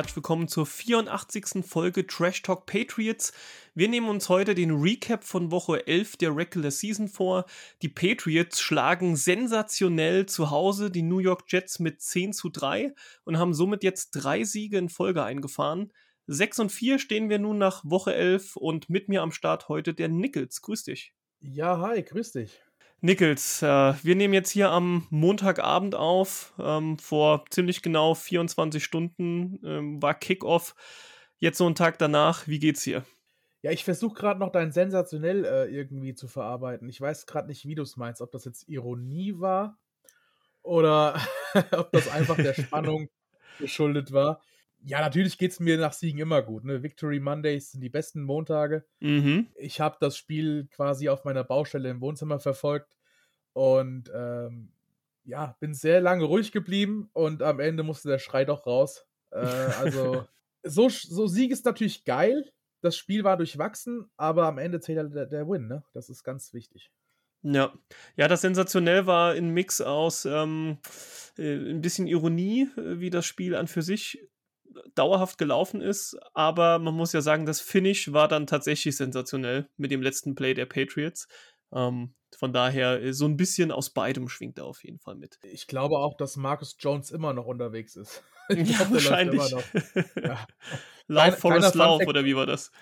Herzlich willkommen zur 84. Folge Trash Talk Patriots. Wir nehmen uns heute den Recap von Woche 11 der Regular Season vor. Die Patriots schlagen sensationell zu Hause die New York Jets mit 10 zu 3 und haben somit jetzt drei Siege in Folge eingefahren. 6 und 4 stehen wir nun nach Woche 11 und mit mir am Start heute der Nichols. Grüß dich. Ja, hi, grüß dich. Nichols, äh, wir nehmen jetzt hier am Montagabend auf. Ähm, vor ziemlich genau 24 Stunden ähm, war Kickoff. Jetzt so ein Tag danach. Wie geht's hier? Ja, ich versuche gerade noch dein sensationell äh, irgendwie zu verarbeiten. Ich weiß gerade nicht, wie du es meinst. Ob das jetzt Ironie war oder ob das einfach der Spannung geschuldet war. Ja, natürlich geht es mir nach Siegen immer gut. Ne? Victory Mondays sind die besten Montage. Mhm. Ich habe das Spiel quasi auf meiner Baustelle im Wohnzimmer verfolgt und ähm, ja, bin sehr lange ruhig geblieben und am Ende musste der Schrei doch raus. Äh, also, so, so Sieg ist natürlich geil. Das Spiel war durchwachsen, aber am Ende zählt halt der, der Win, ne? Das ist ganz wichtig. Ja, ja, das sensationell war ein Mix aus ähm, äh, ein bisschen Ironie, äh, wie das Spiel an für sich dauerhaft gelaufen ist, aber man muss ja sagen, das Finish war dann tatsächlich sensationell mit dem letzten Play der Patriots. Ähm, von daher, äh, so ein bisschen aus beidem schwingt er auf jeden Fall mit. Ich glaube auch, dass Marcus Jones immer noch unterwegs ist. Ich ja, glaub, wahrscheinlich. Ja. Lauf Forest Lauf, oder wie war das?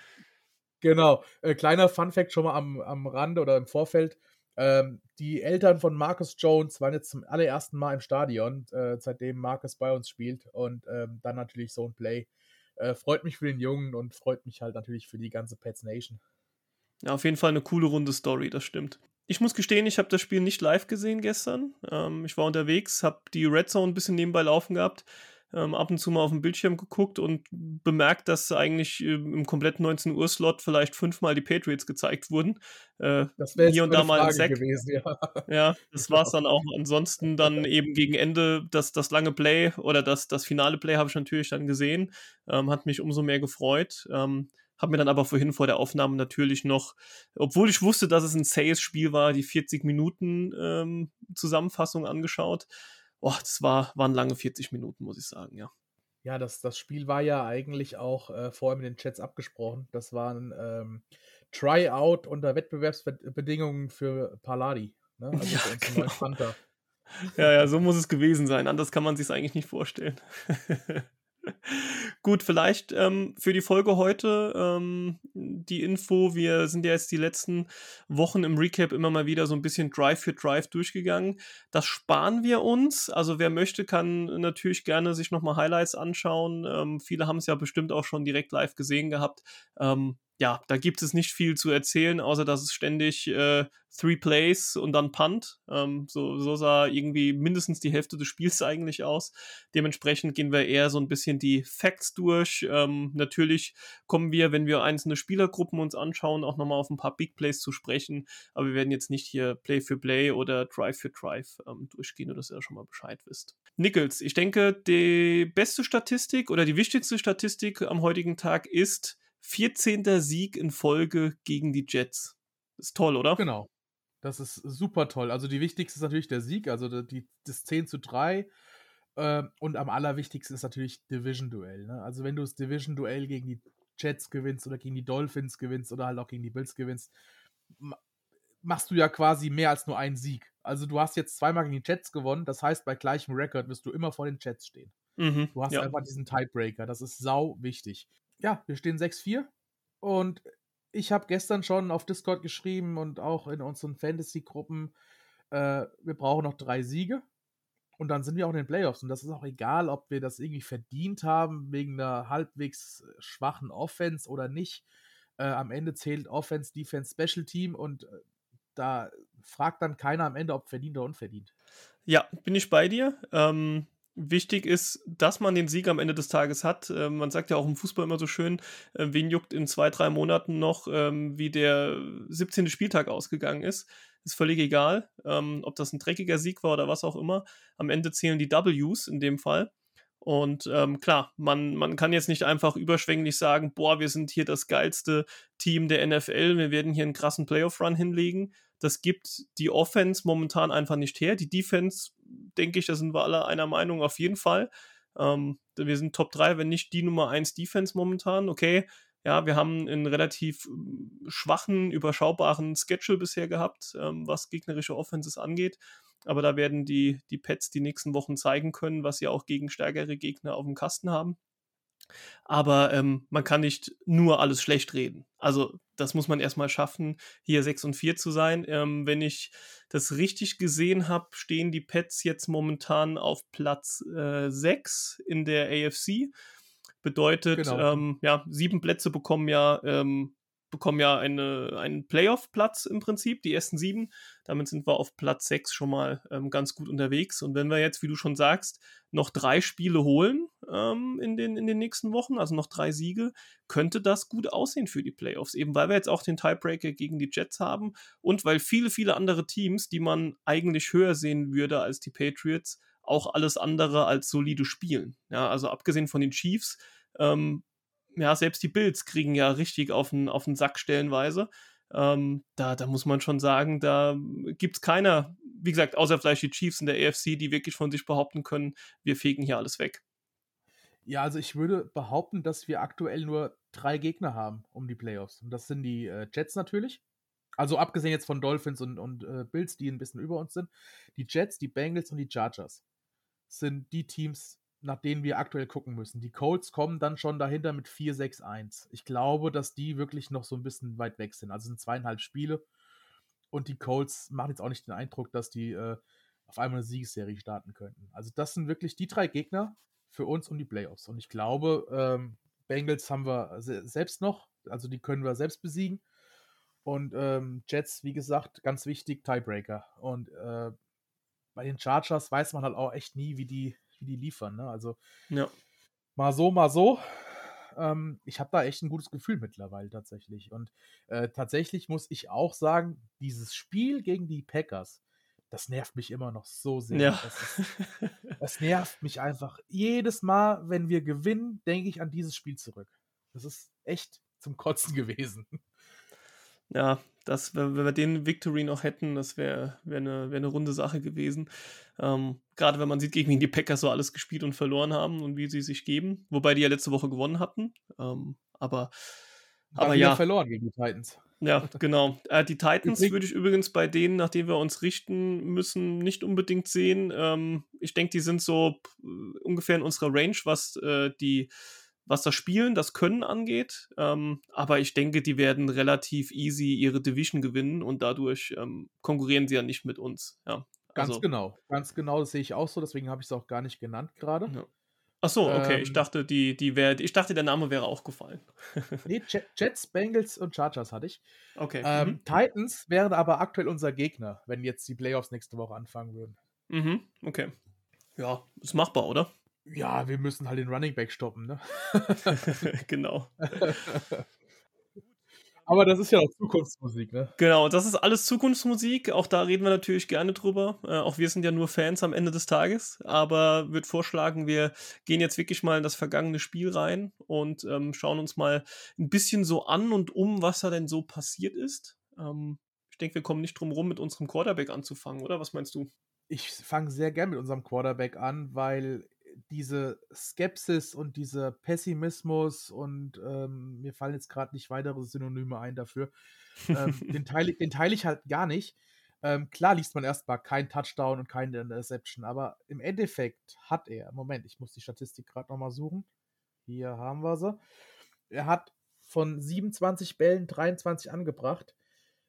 Genau. Äh, kleiner Fun-Fact schon mal am, am Rande oder im Vorfeld. Ähm, die Eltern von Marcus Jones waren jetzt zum allerersten Mal im Stadion, äh, seitdem Marcus bei uns spielt. Und ähm, dann natürlich so ein Play. Äh, freut mich für den Jungen und freut mich halt natürlich für die ganze Pets Nation. Ja, auf jeden Fall eine coole runde Story, das stimmt. Ich muss gestehen, ich habe das Spiel nicht live gesehen gestern. Ähm, ich war unterwegs, habe die Red Zone ein bisschen nebenbei laufen gehabt ähm, ab und zu mal auf den Bildschirm geguckt und bemerkt, dass eigentlich äh, im kompletten 19 Uhr Slot vielleicht fünfmal die Patriots gezeigt wurden. Äh, das wäre hier und da mal ein Sack. gewesen, ja. Ja, das war es dann auch. Ansonsten dann eben gegen Ende das, das lange Play oder das, das finale Play habe ich natürlich dann gesehen. Ähm, hat mich umso mehr gefreut. Ähm, habe mir dann aber vorhin vor der Aufnahme natürlich noch, obwohl ich wusste, dass es ein Sales-Spiel war, die 40 Minuten ähm, Zusammenfassung angeschaut oh, das war, waren lange 40 Minuten, muss ich sagen, ja. Ja, das, das Spiel war ja eigentlich auch äh, vorher mit den Chats abgesprochen. Das war ein ähm, Tryout unter Wettbewerbsbedingungen für Paladi. Ne? Also ja, genau. ja, ja, so muss es gewesen sein. Anders kann man sich eigentlich nicht vorstellen. Gut, vielleicht ähm, für die Folge heute ähm, die Info. Wir sind ja jetzt die letzten Wochen im Recap immer mal wieder so ein bisschen Drive für Drive durchgegangen. Das sparen wir uns. Also wer möchte, kann natürlich gerne sich nochmal Highlights anschauen. Ähm, viele haben es ja bestimmt auch schon direkt live gesehen gehabt. Ähm, ja, da gibt es nicht viel zu erzählen, außer dass es ständig äh, Three Plays und dann Punt. Ähm, so, so sah irgendwie mindestens die Hälfte des Spiels eigentlich aus. Dementsprechend gehen wir eher so ein bisschen die Facts durch. Ähm, natürlich kommen wir, wenn wir einzelne Spielergruppen uns anschauen, auch nochmal auf ein paar Big Plays zu sprechen. Aber wir werden jetzt nicht hier Play für Play oder Drive für Drive ähm, durchgehen, nur dass ihr schon mal Bescheid wisst. Nichols, ich denke, die beste Statistik oder die wichtigste Statistik am heutigen Tag ist, 14. Sieg in Folge gegen die Jets. Ist toll, oder? Genau. Das ist super toll. Also die wichtigste ist natürlich der Sieg, also die, das 10 zu 3. Äh, und am allerwichtigsten ist natürlich Division-Duell. Ne? Also wenn du das Division-Duell gegen die Jets gewinnst oder gegen die Dolphins gewinnst oder halt auch gegen die Bills gewinnst, machst du ja quasi mehr als nur einen Sieg. Also du hast jetzt zweimal gegen die Jets gewonnen, das heißt, bei gleichem Rekord wirst du immer vor den Jets stehen. Mhm, du hast ja. einfach diesen Tiebreaker, das ist sau wichtig ja, wir stehen 6-4 und ich habe gestern schon auf Discord geschrieben und auch in unseren Fantasy-Gruppen, äh, wir brauchen noch drei Siege und dann sind wir auch in den Playoffs. Und das ist auch egal, ob wir das irgendwie verdient haben wegen einer halbwegs schwachen Offense oder nicht. Äh, am Ende zählt Offense, Defense, Special Team und äh, da fragt dann keiner am Ende, ob verdient oder unverdient. Ja, bin ich bei dir. Ähm, wichtig ist, dass man den Sieg am Ende des Tages hat. Ähm, man sagt ja auch im Fußball immer so schön, äh, wen juckt in zwei, drei Monaten noch, ähm, wie der 17. Spieltag ausgegangen ist. Ist völlig egal, ähm, ob das ein dreckiger Sieg war oder was auch immer. Am Ende zählen die Ws in dem Fall. Und ähm, klar, man, man kann jetzt nicht einfach überschwänglich sagen, boah, wir sind hier das geilste Team der NFL, wir werden hier einen krassen Playoff-Run hinlegen. Das gibt die Offense momentan einfach nicht her. Die Defense, denke ich, da sind wir alle einer Meinung auf jeden Fall. Ähm, wir sind Top 3, wenn nicht die Nummer 1 Defense momentan. Okay, ja, wir haben einen relativ ähm, schwachen, überschaubaren Schedule bisher gehabt, ähm, was gegnerische Offenses angeht. Aber da werden die, die Pets die nächsten Wochen zeigen können, was sie auch gegen stärkere Gegner auf dem Kasten haben. Aber ähm, man kann nicht nur alles schlecht reden. Also das muss man erstmal schaffen, hier 6 und 4 zu sein. Ähm, wenn ich das richtig gesehen habe, stehen die Pets jetzt momentan auf Platz äh, 6 in der AFC. Bedeutet, genau. ähm, ja, sieben Plätze bekommen ja ähm, bekommen ja eine, einen Playoff-Platz im Prinzip, die ersten sieben. Damit sind wir auf Platz sechs schon mal ähm, ganz gut unterwegs. Und wenn wir jetzt, wie du schon sagst, noch drei Spiele holen ähm, in, den, in den nächsten Wochen, also noch drei Siege, könnte das gut aussehen für die Playoffs. Eben weil wir jetzt auch den Tiebreaker gegen die Jets haben und weil viele, viele andere Teams, die man eigentlich höher sehen würde als die Patriots, auch alles andere als solide spielen. Ja, also abgesehen von den Chiefs, ähm, ja, selbst die Bills kriegen ja richtig auf den, auf den Sack stellenweise. Ähm, da, da muss man schon sagen, da gibt es keiner, wie gesagt, außer vielleicht die Chiefs in der AFC, die wirklich von sich behaupten können, wir fegen hier alles weg. Ja, also ich würde behaupten, dass wir aktuell nur drei Gegner haben um die Playoffs. Und das sind die äh, Jets natürlich. Also abgesehen jetzt von Dolphins und, und äh, Bills, die ein bisschen über uns sind. Die Jets, die Bengals und die Chargers sind die Teams, nach denen wir aktuell gucken müssen. Die Colts kommen dann schon dahinter mit 4-6-1. Ich glaube, dass die wirklich noch so ein bisschen weit weg sind. Also sind zweieinhalb Spiele. Und die Colts machen jetzt auch nicht den Eindruck, dass die äh, auf einmal eine Siegesserie starten könnten. Also das sind wirklich die drei Gegner für uns um die Playoffs. Und ich glaube, ähm, Bengals haben wir selbst noch. Also die können wir selbst besiegen. Und ähm, Jets, wie gesagt, ganz wichtig, Tiebreaker. Und äh, bei den Chargers weiß man halt auch echt nie, wie die wie die liefern. Ne? Also ja. mal so, mal so. Ähm, ich habe da echt ein gutes Gefühl mittlerweile tatsächlich. Und äh, tatsächlich muss ich auch sagen, dieses Spiel gegen die Packers, das nervt mich immer noch so sehr. Ja. Das, ist, das nervt mich einfach. Jedes Mal, wenn wir gewinnen, denke ich an dieses Spiel zurück. Das ist echt zum Kotzen gewesen. Ja, das, wenn wir den Victory noch hätten, das wäre wär eine, wär eine runde Sache gewesen. Ähm, Gerade wenn man sieht, gegen wen die Packers so alles gespielt und verloren haben und wie sie sich geben. Wobei die ja letzte Woche gewonnen hatten. Ähm, aber aber ja. verloren gegen die Titans. Ja, genau. Äh, die Titans würde ich übrigens bei denen, nach denen wir uns richten müssen, nicht unbedingt sehen. Ähm, ich denke, die sind so ungefähr in unserer Range, was äh, die was das Spielen, das Können angeht. Ähm, aber ich denke, die werden relativ easy ihre Division gewinnen und dadurch ähm, konkurrieren sie ja nicht mit uns. Ja, ganz also, genau, ganz genau, das sehe ich auch so, deswegen habe ich es auch gar nicht genannt gerade. Ja. Ach so, okay, ähm, ich dachte, die, die wär, ich dachte, der Name wäre auch gefallen. nee, Jets, Bengals und Chargers hatte ich. Okay. Ähm, mhm. Titans wären aber aktuell unser Gegner, wenn jetzt die Playoffs nächste Woche anfangen würden. Mhm, okay. Ja, ist machbar, oder? Ja, wir müssen halt den Running Back stoppen, ne? genau. Aber das ist ja auch Zukunftsmusik, ne? Genau, das ist alles Zukunftsmusik. Auch da reden wir natürlich gerne drüber. Äh, auch wir sind ja nur Fans am Ende des Tages. Aber würde vorschlagen, wir gehen jetzt wirklich mal in das vergangene Spiel rein und ähm, schauen uns mal ein bisschen so an und um, was da denn so passiert ist. Ähm, ich denke, wir kommen nicht drum rum, mit unserem Quarterback anzufangen, oder? Was meinst du? Ich fange sehr gern mit unserem Quarterback an, weil diese Skepsis und dieser Pessimismus und ähm, mir fallen jetzt gerade nicht weitere Synonyme ein dafür, ähm, den, teile, den teile ich halt gar nicht. Ähm, klar liest man erstmal kein Touchdown und keine Interception, aber im Endeffekt hat er, Moment, ich muss die Statistik gerade nochmal suchen. Hier haben wir sie. Er hat von 27 Bällen 23 angebracht.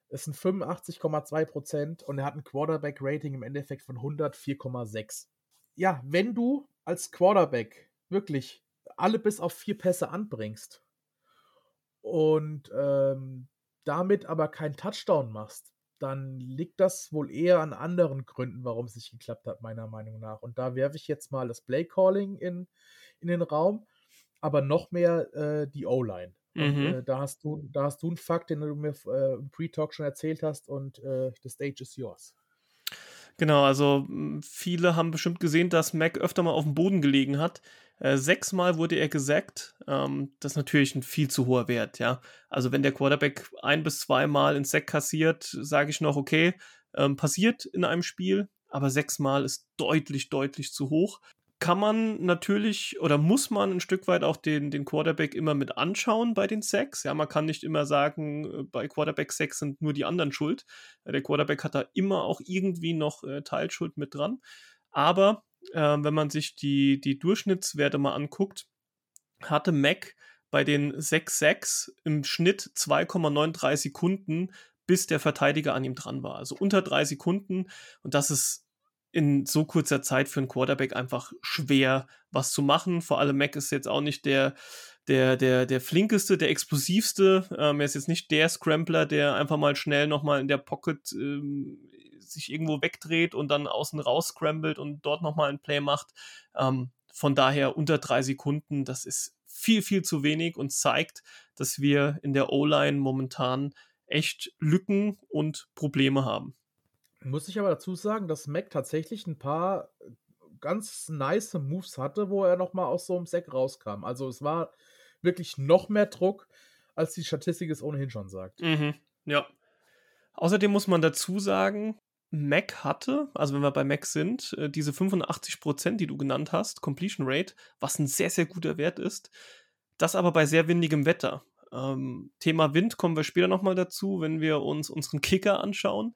Es sind 85,2 Prozent und er hat ein Quarterback-Rating im Endeffekt von 104,6. Ja, wenn du als Quarterback wirklich alle bis auf vier Pässe anbringst und ähm, damit aber keinen Touchdown machst, dann liegt das wohl eher an anderen Gründen, warum es nicht geklappt hat, meiner Meinung nach. Und da werfe ich jetzt mal das Play Calling in, in den Raum, aber noch mehr äh, die O-Line. Mhm. Äh, da, hast du, da hast du einen Fakt, den du mir äh, im Pre-Talk schon erzählt hast und äh, the stage is yours. Genau, also viele haben bestimmt gesehen, dass Mac öfter mal auf dem Boden gelegen hat. Äh, sechsmal wurde er gesackt. Ähm, das ist natürlich ein viel zu hoher Wert, ja. Also wenn der Quarterback ein bis zweimal ins Sack kassiert, sage ich noch, okay, ähm, passiert in einem Spiel, aber sechsmal ist deutlich, deutlich zu hoch. Kann man natürlich oder muss man ein Stück weit auch den, den Quarterback immer mit anschauen bei den Sacks. Ja, man kann nicht immer sagen, äh, bei Quarterback-Sacks sind nur die anderen schuld. Der Quarterback hat da immer auch irgendwie noch äh, Teilschuld mit dran. Aber äh, wenn man sich die, die Durchschnittswerte mal anguckt, hatte Mac bei den 6-6 im Schnitt 2,93 Sekunden, bis der Verteidiger an ihm dran war. Also unter drei Sekunden. Und das ist in so kurzer Zeit für einen Quarterback einfach schwer, was zu machen. Vor allem Mac ist jetzt auch nicht der, der, der, der flinkeste, der explosivste. Ähm, er ist jetzt nicht der Scrambler, der einfach mal schnell nochmal in der Pocket ähm, sich irgendwo wegdreht und dann außen raus scrambled und dort nochmal ein Play macht. Ähm, von daher unter drei Sekunden, das ist viel, viel zu wenig und zeigt, dass wir in der O-Line momentan echt Lücken und Probleme haben. Muss ich aber dazu sagen, dass Mac tatsächlich ein paar ganz nice Moves hatte, wo er nochmal aus so einem Sack rauskam. Also es war wirklich noch mehr Druck, als die Statistik es ohnehin schon sagt. Mhm, ja. Außerdem muss man dazu sagen, Mac hatte, also wenn wir bei Mac sind, äh, diese 85%, die du genannt hast, Completion Rate, was ein sehr, sehr guter Wert ist. Das aber bei sehr windigem Wetter. Ähm, Thema Wind kommen wir später nochmal dazu, wenn wir uns unseren Kicker anschauen.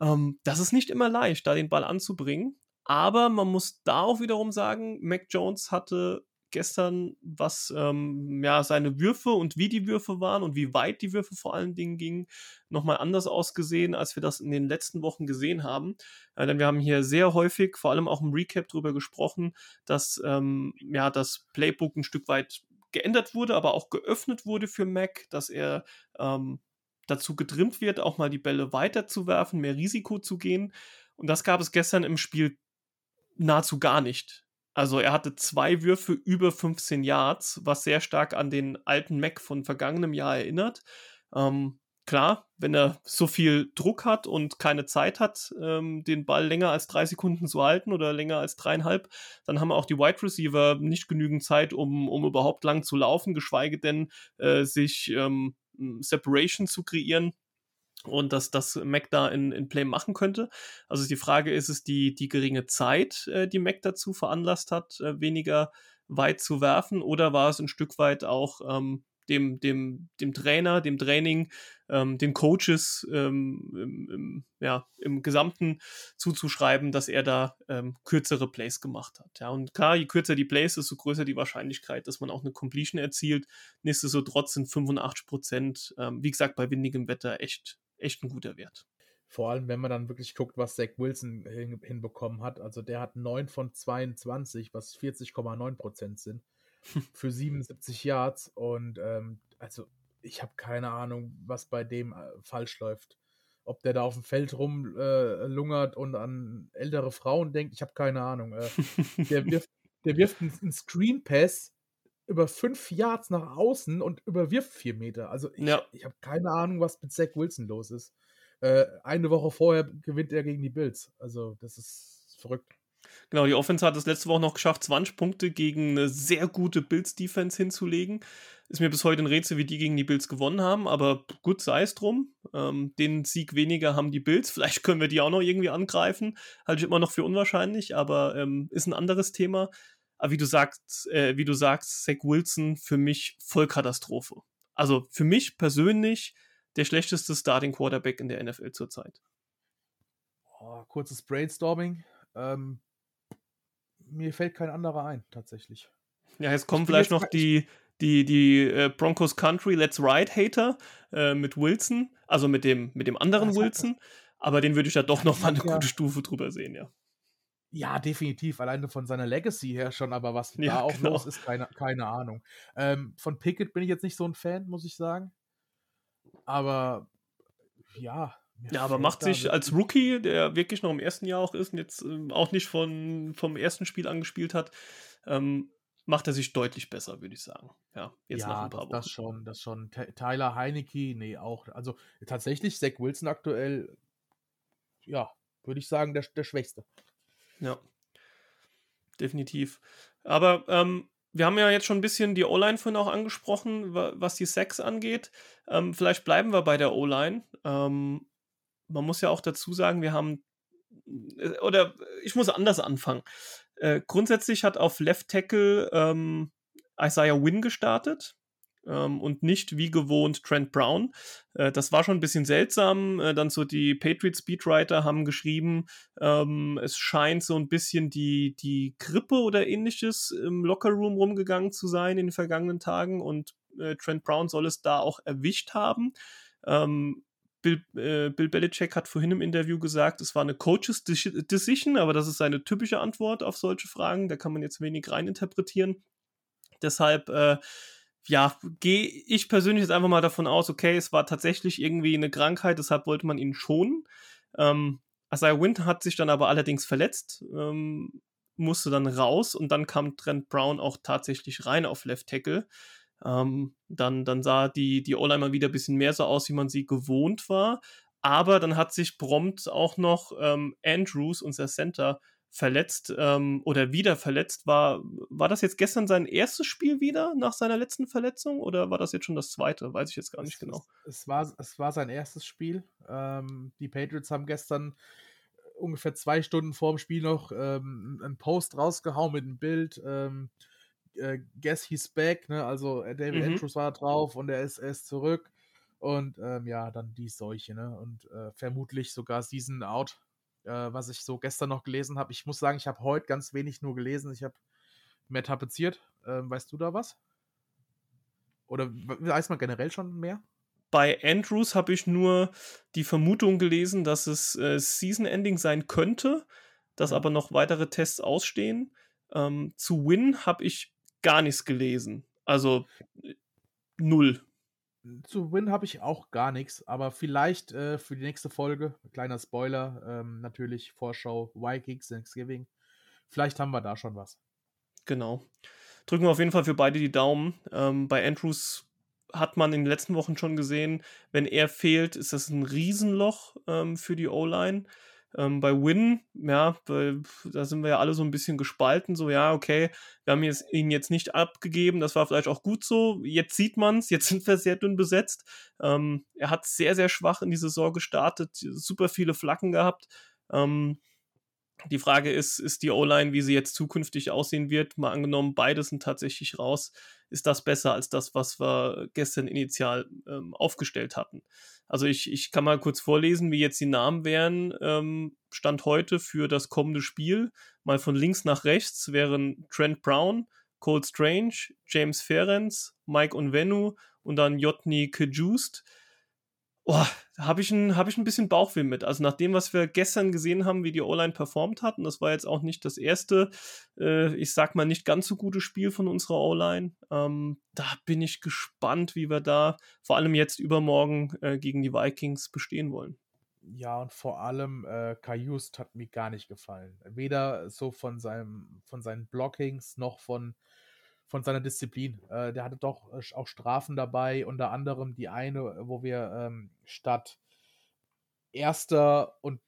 Ähm, das ist nicht immer leicht, da den Ball anzubringen. Aber man muss da auch wiederum sagen, Mac Jones hatte gestern, was ähm, ja seine Würfe und wie die Würfe waren und wie weit die Würfe vor allen Dingen gingen, nochmal anders ausgesehen, als wir das in den letzten Wochen gesehen haben. Äh, denn wir haben hier sehr häufig, vor allem auch im Recap darüber gesprochen, dass ähm, ja das Playbook ein Stück weit geändert wurde, aber auch geöffnet wurde für Mac, dass er ähm, dazu getrimmt wird, auch mal die Bälle weiterzuwerfen, mehr Risiko zu gehen. Und das gab es gestern im Spiel nahezu gar nicht. Also er hatte zwei Würfe über 15 Yards, was sehr stark an den alten Mac von vergangenem Jahr erinnert. Ähm, klar, wenn er so viel Druck hat und keine Zeit hat, ähm, den Ball länger als drei Sekunden zu halten oder länger als dreieinhalb, dann haben auch die Wide Receiver nicht genügend Zeit, um, um überhaupt lang zu laufen, geschweige denn äh, sich ähm, Separation zu kreieren und dass das Mac da in, in Play machen könnte. Also die Frage ist es die, die geringe Zeit, äh, die Mac dazu veranlasst hat, äh, weniger weit zu werfen, oder war es ein Stück weit auch ähm, dem, dem, dem Trainer, dem Training, ähm, den Coaches ähm, im, im, ja, im Gesamten zuzuschreiben, dass er da ähm, kürzere Plays gemacht hat. Ja, und klar, je kürzer die Plays, desto größer die Wahrscheinlichkeit, dass man auch eine Completion erzielt. Nichtsdestotrotz sind 85 Prozent, ähm, wie gesagt, bei windigem Wetter echt, echt ein guter Wert. Vor allem, wenn man dann wirklich guckt, was Zach Wilson hin, hinbekommen hat. Also der hat 9 von 22, was 40,9 Prozent sind für 77 Yards und ähm, also ich habe keine Ahnung, was bei dem äh, falsch läuft. Ob der da auf dem Feld rumlungert äh, und an ältere Frauen denkt, ich habe keine Ahnung. Äh, der wirft, der wirft einen, einen Screen Pass über fünf Yards nach außen und überwirft vier Meter. Also ich, ja. ich habe keine Ahnung, was mit Zach Wilson los ist. Äh, eine Woche vorher gewinnt er gegen die Bills. Also das ist verrückt. Genau, die Offense hat es letzte Woche noch geschafft, 20 Punkte gegen eine sehr gute Bills-Defense hinzulegen. Ist mir bis heute ein Rätsel, wie die gegen die Bills gewonnen haben, aber gut sei es drum. Ähm, den Sieg weniger haben die Bills. Vielleicht können wir die auch noch irgendwie angreifen. Halte ich immer noch für unwahrscheinlich, aber ähm, ist ein anderes Thema. Aber wie du sagst, äh, wie du sagst, Zach Wilson für mich Vollkatastrophe. Also für mich persönlich der schlechteste Starting Quarterback in der NFL zurzeit. Oh, kurzes Brainstorming. Ähm, mir fällt kein anderer ein, tatsächlich. Ja, jetzt kommen vielleicht jetzt noch die, die, die äh, Broncos Country Let's Ride Hater äh, mit Wilson, also mit dem, mit dem anderen ja, Wilson. Aber den würde ich da doch noch mal eine ja. gute Stufe drüber sehen, ja. Ja, definitiv. Alleine von seiner Legacy her schon, aber was ja, da auch genau. los ist, keine, keine Ahnung. Ähm, von Pickett bin ich jetzt nicht so ein Fan, muss ich sagen. Aber ja, ja, aber macht sich als Rookie, der wirklich noch im ersten Jahr auch ist und jetzt äh, auch nicht von, vom ersten Spiel angespielt hat, ähm, macht er sich deutlich besser, würde ich sagen. Ja, jetzt ja, nach ein paar Wochen. Das schon, das schon. Tyler Heinecke, nee, auch. Also tatsächlich, Zach Wilson aktuell, ja, würde ich sagen, der, der Schwächste. Ja, definitiv. Aber ähm, wir haben ja jetzt schon ein bisschen die O-Line vorhin auch angesprochen, was die Sex angeht. Ähm, vielleicht bleiben wir bei der O-Line. Ähm, man muss ja auch dazu sagen, wir haben, äh, oder ich muss anders anfangen. Äh, grundsätzlich hat auf Left Tackle ähm, Isaiah Wynn gestartet ähm, und nicht wie gewohnt Trent Brown. Äh, das war schon ein bisschen seltsam. Äh, dann so die Patriots Speedwriter haben geschrieben, ähm, es scheint so ein bisschen die, die Grippe oder ähnliches im Lockerroom rumgegangen zu sein in den vergangenen Tagen und äh, Trent Brown soll es da auch erwischt haben. Ähm, Bill, äh, Bill Belichick hat vorhin im Interview gesagt, es war eine Coaches Decision, aber das ist seine typische Antwort auf solche Fragen. Da kann man jetzt wenig reininterpretieren. Deshalb äh, ja, gehe ich persönlich jetzt einfach mal davon aus, okay, es war tatsächlich irgendwie eine Krankheit, deshalb wollte man ihn schonen. Ähm, Isaiah Wynn hat sich dann aber allerdings verletzt, ähm, musste dann raus und dann kam Trent Brown auch tatsächlich rein auf Left Tackle. Ähm, dann, dann sah die, die O-Line mal wieder ein bisschen mehr so aus, wie man sie gewohnt war. Aber dann hat sich prompt auch noch ähm, Andrews, unser Center, verletzt ähm, oder wieder verletzt war. War das jetzt gestern sein erstes Spiel wieder nach seiner letzten Verletzung oder war das jetzt schon das zweite? Weiß ich jetzt gar nicht es, genau. Es, es, war, es war sein erstes Spiel. Ähm, die Patriots haben gestern äh, ungefähr zwei Stunden vor dem Spiel noch ähm, einen Post rausgehauen mit einem Bild. Ähm, äh, Guess he's back, ne? Also äh, David mhm. Andrews war drauf und er ist, er ist zurück. Und ähm, ja, dann die Seuche, ne? Und äh, vermutlich sogar Season Out äh, was ich so gestern noch gelesen habe. Ich muss sagen, ich habe heute ganz wenig nur gelesen. Ich habe mehr tapeziert. Ähm, weißt du da was? Oder weiß man generell schon mehr? Bei Andrews habe ich nur die Vermutung gelesen, dass es äh, Season Ending sein könnte, dass mhm. aber noch weitere Tests ausstehen. Ähm, zu Win habe ich gar nichts gelesen. Also äh, null. Zu Win habe ich auch gar nichts, aber vielleicht äh, für die nächste Folge, kleiner Spoiler, ähm, natürlich Vorschau Vikings Thanksgiving. Vielleicht haben wir da schon was. Genau. Drücken wir auf jeden Fall für beide die Daumen. Ähm, bei Andrews hat man in den letzten Wochen schon gesehen, wenn er fehlt, ist das ein Riesenloch ähm, für die O-Line. Ähm, bei Win, ja, da sind wir ja alle so ein bisschen gespalten, so, ja, okay, wir haben jetzt, ihn jetzt nicht abgegeben, das war vielleicht auch gut so. Jetzt sieht man es, jetzt sind wir sehr dünn besetzt. Ähm, er hat sehr, sehr schwach in die Saison gestartet, super viele Flacken gehabt. Ähm, die Frage ist, ist die O-Line, wie sie jetzt zukünftig aussehen wird, mal angenommen, beides sind tatsächlich raus, ist das besser als das, was wir gestern initial ähm, aufgestellt hatten. Also ich, ich kann mal kurz vorlesen, wie jetzt die Namen wären. Ähm, Stand heute für das kommende Spiel. Mal von links nach rechts wären Trent Brown, Cole Strange, James Ferenc, Mike Onvenu und dann Jotny Kejust oh, habe ich, ein, hab ich ein bisschen Bauchweh mit. Also nach dem, was wir gestern gesehen haben, wie die O-Line performt hat, und das war jetzt auch nicht das erste, äh, ich sag mal, nicht ganz so gute Spiel von unserer O-Line. Ähm, da bin ich gespannt, wie wir da vor allem jetzt übermorgen äh, gegen die Vikings bestehen wollen. Ja, und vor allem äh, Kajust hat mir gar nicht gefallen. Weder so von seinem, von seinen Blockings noch von von seiner Disziplin. Äh, der hatte doch äh, auch Strafen dabei, unter anderem die eine, wo wir ähm, statt erster und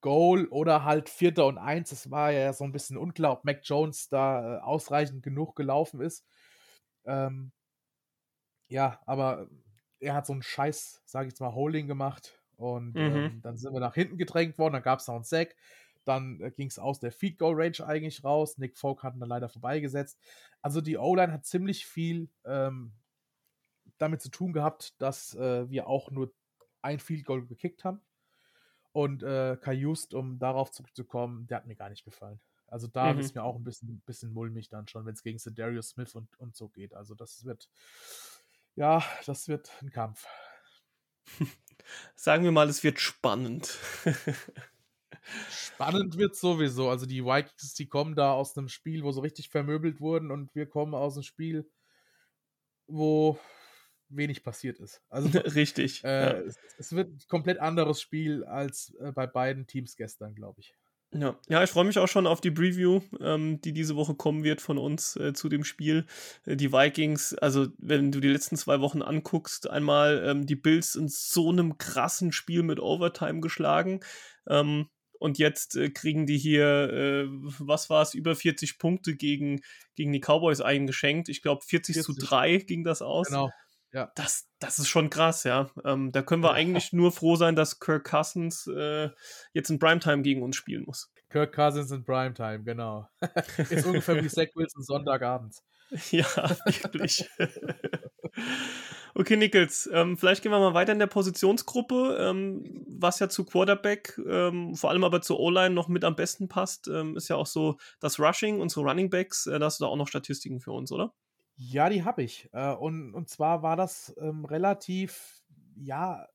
Goal oder halt vierter und eins, es war ja so ein bisschen unklar, ob Mac Jones da äh, ausreichend genug gelaufen ist. Ähm, ja, aber er hat so einen Scheiß, sage ich jetzt mal, Holding gemacht und mhm. ähm, dann sind wir nach hinten gedrängt worden, dann gab es noch einen Sack. Dann äh, ging es aus der Feed Goal Range eigentlich raus. Nick Folk hat ihn dann leider vorbeigesetzt. Also die O-Line hat ziemlich viel ähm, damit zu tun gehabt, dass äh, wir auch nur ein Field Goal gekickt haben. Und äh, Kai Just, um darauf zurückzukommen, der hat mir gar nicht gefallen. Also da mhm. ist mir auch ein bisschen, bisschen mulmig dann schon, wenn es gegen Darius Smith und, und so geht. Also das wird, ja, das wird ein Kampf. Sagen wir mal, es wird spannend. Spannend wird sowieso. Also die Vikings, die kommen da aus einem Spiel, wo so richtig vermöbelt wurden und wir kommen aus einem Spiel, wo wenig passiert ist. Also richtig. Äh, ja. es, es, wird ein komplett anderes Spiel als äh, bei beiden Teams gestern, glaube ich. Ja, ja ich freue mich auch schon auf die Preview, ähm, die diese Woche kommen wird von uns äh, zu dem Spiel. Äh, die Vikings, also wenn du die letzten zwei Wochen anguckst, einmal ähm, die Bills in so einem krassen Spiel mit Overtime geschlagen. Ähm, und jetzt äh, kriegen die hier, äh, was war es, über 40 Punkte gegen, gegen die Cowboys eingeschenkt. Ich glaube, 40, 40, zu 3 ging das aus. Genau. Ja. Das, das ist schon krass, ja. Ähm, da können wir ja. eigentlich nur froh sein, dass Kirk Cousins äh, jetzt in Primetime gegen uns spielen muss. Kirk Cousins in Primetime, genau. ist ungefähr wie Zach Wilson Sonntagabends. Ja, wirklich. okay, Nichols, ähm, vielleicht gehen wir mal weiter in der Positionsgruppe, ähm, was ja zu Quarterback, ähm, vor allem aber zur O-Line noch mit am besten passt, ähm, ist ja auch so das Rushing, unsere Running Backs. Äh, da hast du da auch noch Statistiken für uns, oder? Ja, die habe ich. Äh, und, und zwar war das ähm, relativ, ja,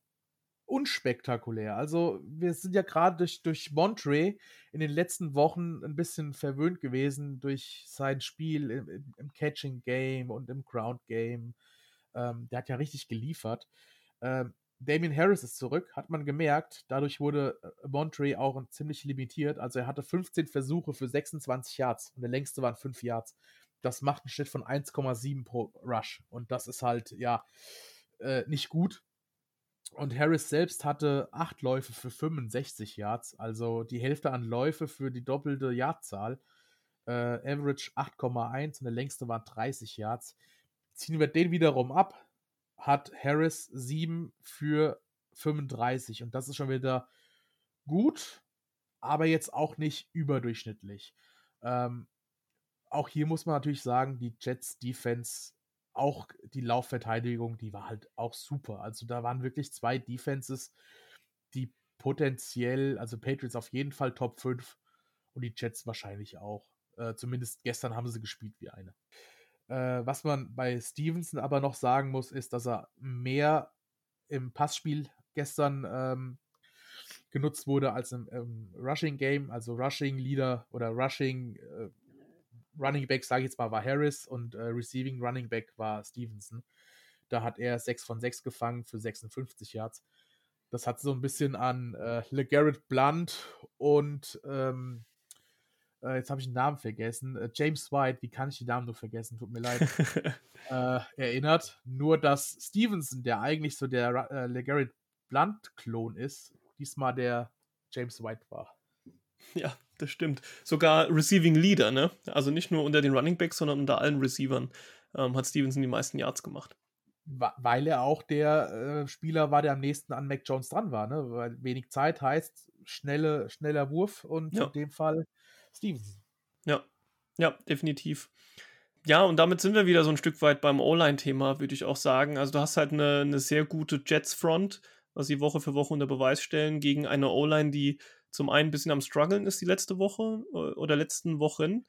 unspektakulär. Also wir sind ja gerade durch, durch Montre in den letzten Wochen ein bisschen verwöhnt gewesen durch sein Spiel im, im Catching Game und im Ground Game. Ähm, der hat ja richtig geliefert. Ähm, Damien Harris ist zurück, hat man gemerkt. Dadurch wurde äh, Montre auch ziemlich limitiert. Also er hatte 15 Versuche für 26 Yards und der längste waren 5 Yards. Das macht einen Schnitt von 1,7 pro Rush. Und das ist halt, ja, äh, nicht gut. Und Harris selbst hatte acht Läufe für 65 Yards, also die Hälfte an Läufe für die doppelte Yardzahl. Äh, Average 8,1 und der längste war 30 Yards. Ziehen wir den wiederum ab, hat Harris 7 für 35 und das ist schon wieder gut, aber jetzt auch nicht überdurchschnittlich. Ähm, auch hier muss man natürlich sagen, die Jets Defense auch die Laufverteidigung, die war halt auch super. Also da waren wirklich zwei Defenses, die potenziell, also Patriots auf jeden Fall Top 5 und die Jets wahrscheinlich auch. Äh, zumindest gestern haben sie gespielt wie eine. Äh, was man bei Stevenson aber noch sagen muss, ist, dass er mehr im Passspiel gestern ähm, genutzt wurde als im, im, Rushing Game, also Rushing Leader oder Rushing äh, Running Back, sage ich jetzt mal, war Harris und äh, Receiving Running Back war Stevenson. Da hat er 6 von 6 gefangen für 56 Yards. Das hat so ein bisschen an äh, LeGarrette Blunt und ähm, äh, jetzt habe ich den Namen vergessen. Äh, James White, wie kann ich den Namen nur vergessen? Tut mir leid. äh, erinnert. Nur, dass Stevenson, der eigentlich so der äh, LeGarrette Blunt-Klon ist, diesmal der James White war. Ja, das stimmt. Sogar Receiving Leader, ne? Also nicht nur unter den Running Backs, sondern unter allen Receivern ähm, hat Stevenson die meisten Yards gemacht. Weil er auch der äh, Spieler war, der am nächsten an Mac Jones dran war, ne? Weil wenig Zeit heißt schnelle, schneller Wurf und ja. in dem Fall Stevenson. Ja, ja, definitiv. Ja, und damit sind wir wieder so ein Stück weit beim O-Line-Thema, würde ich auch sagen. Also du hast halt eine, eine sehr gute Jets-Front, was sie Woche für Woche unter Beweis stellen, gegen eine O-Line, die zum einen ein bisschen am struggeln ist die letzte Woche äh, oder letzten Wochen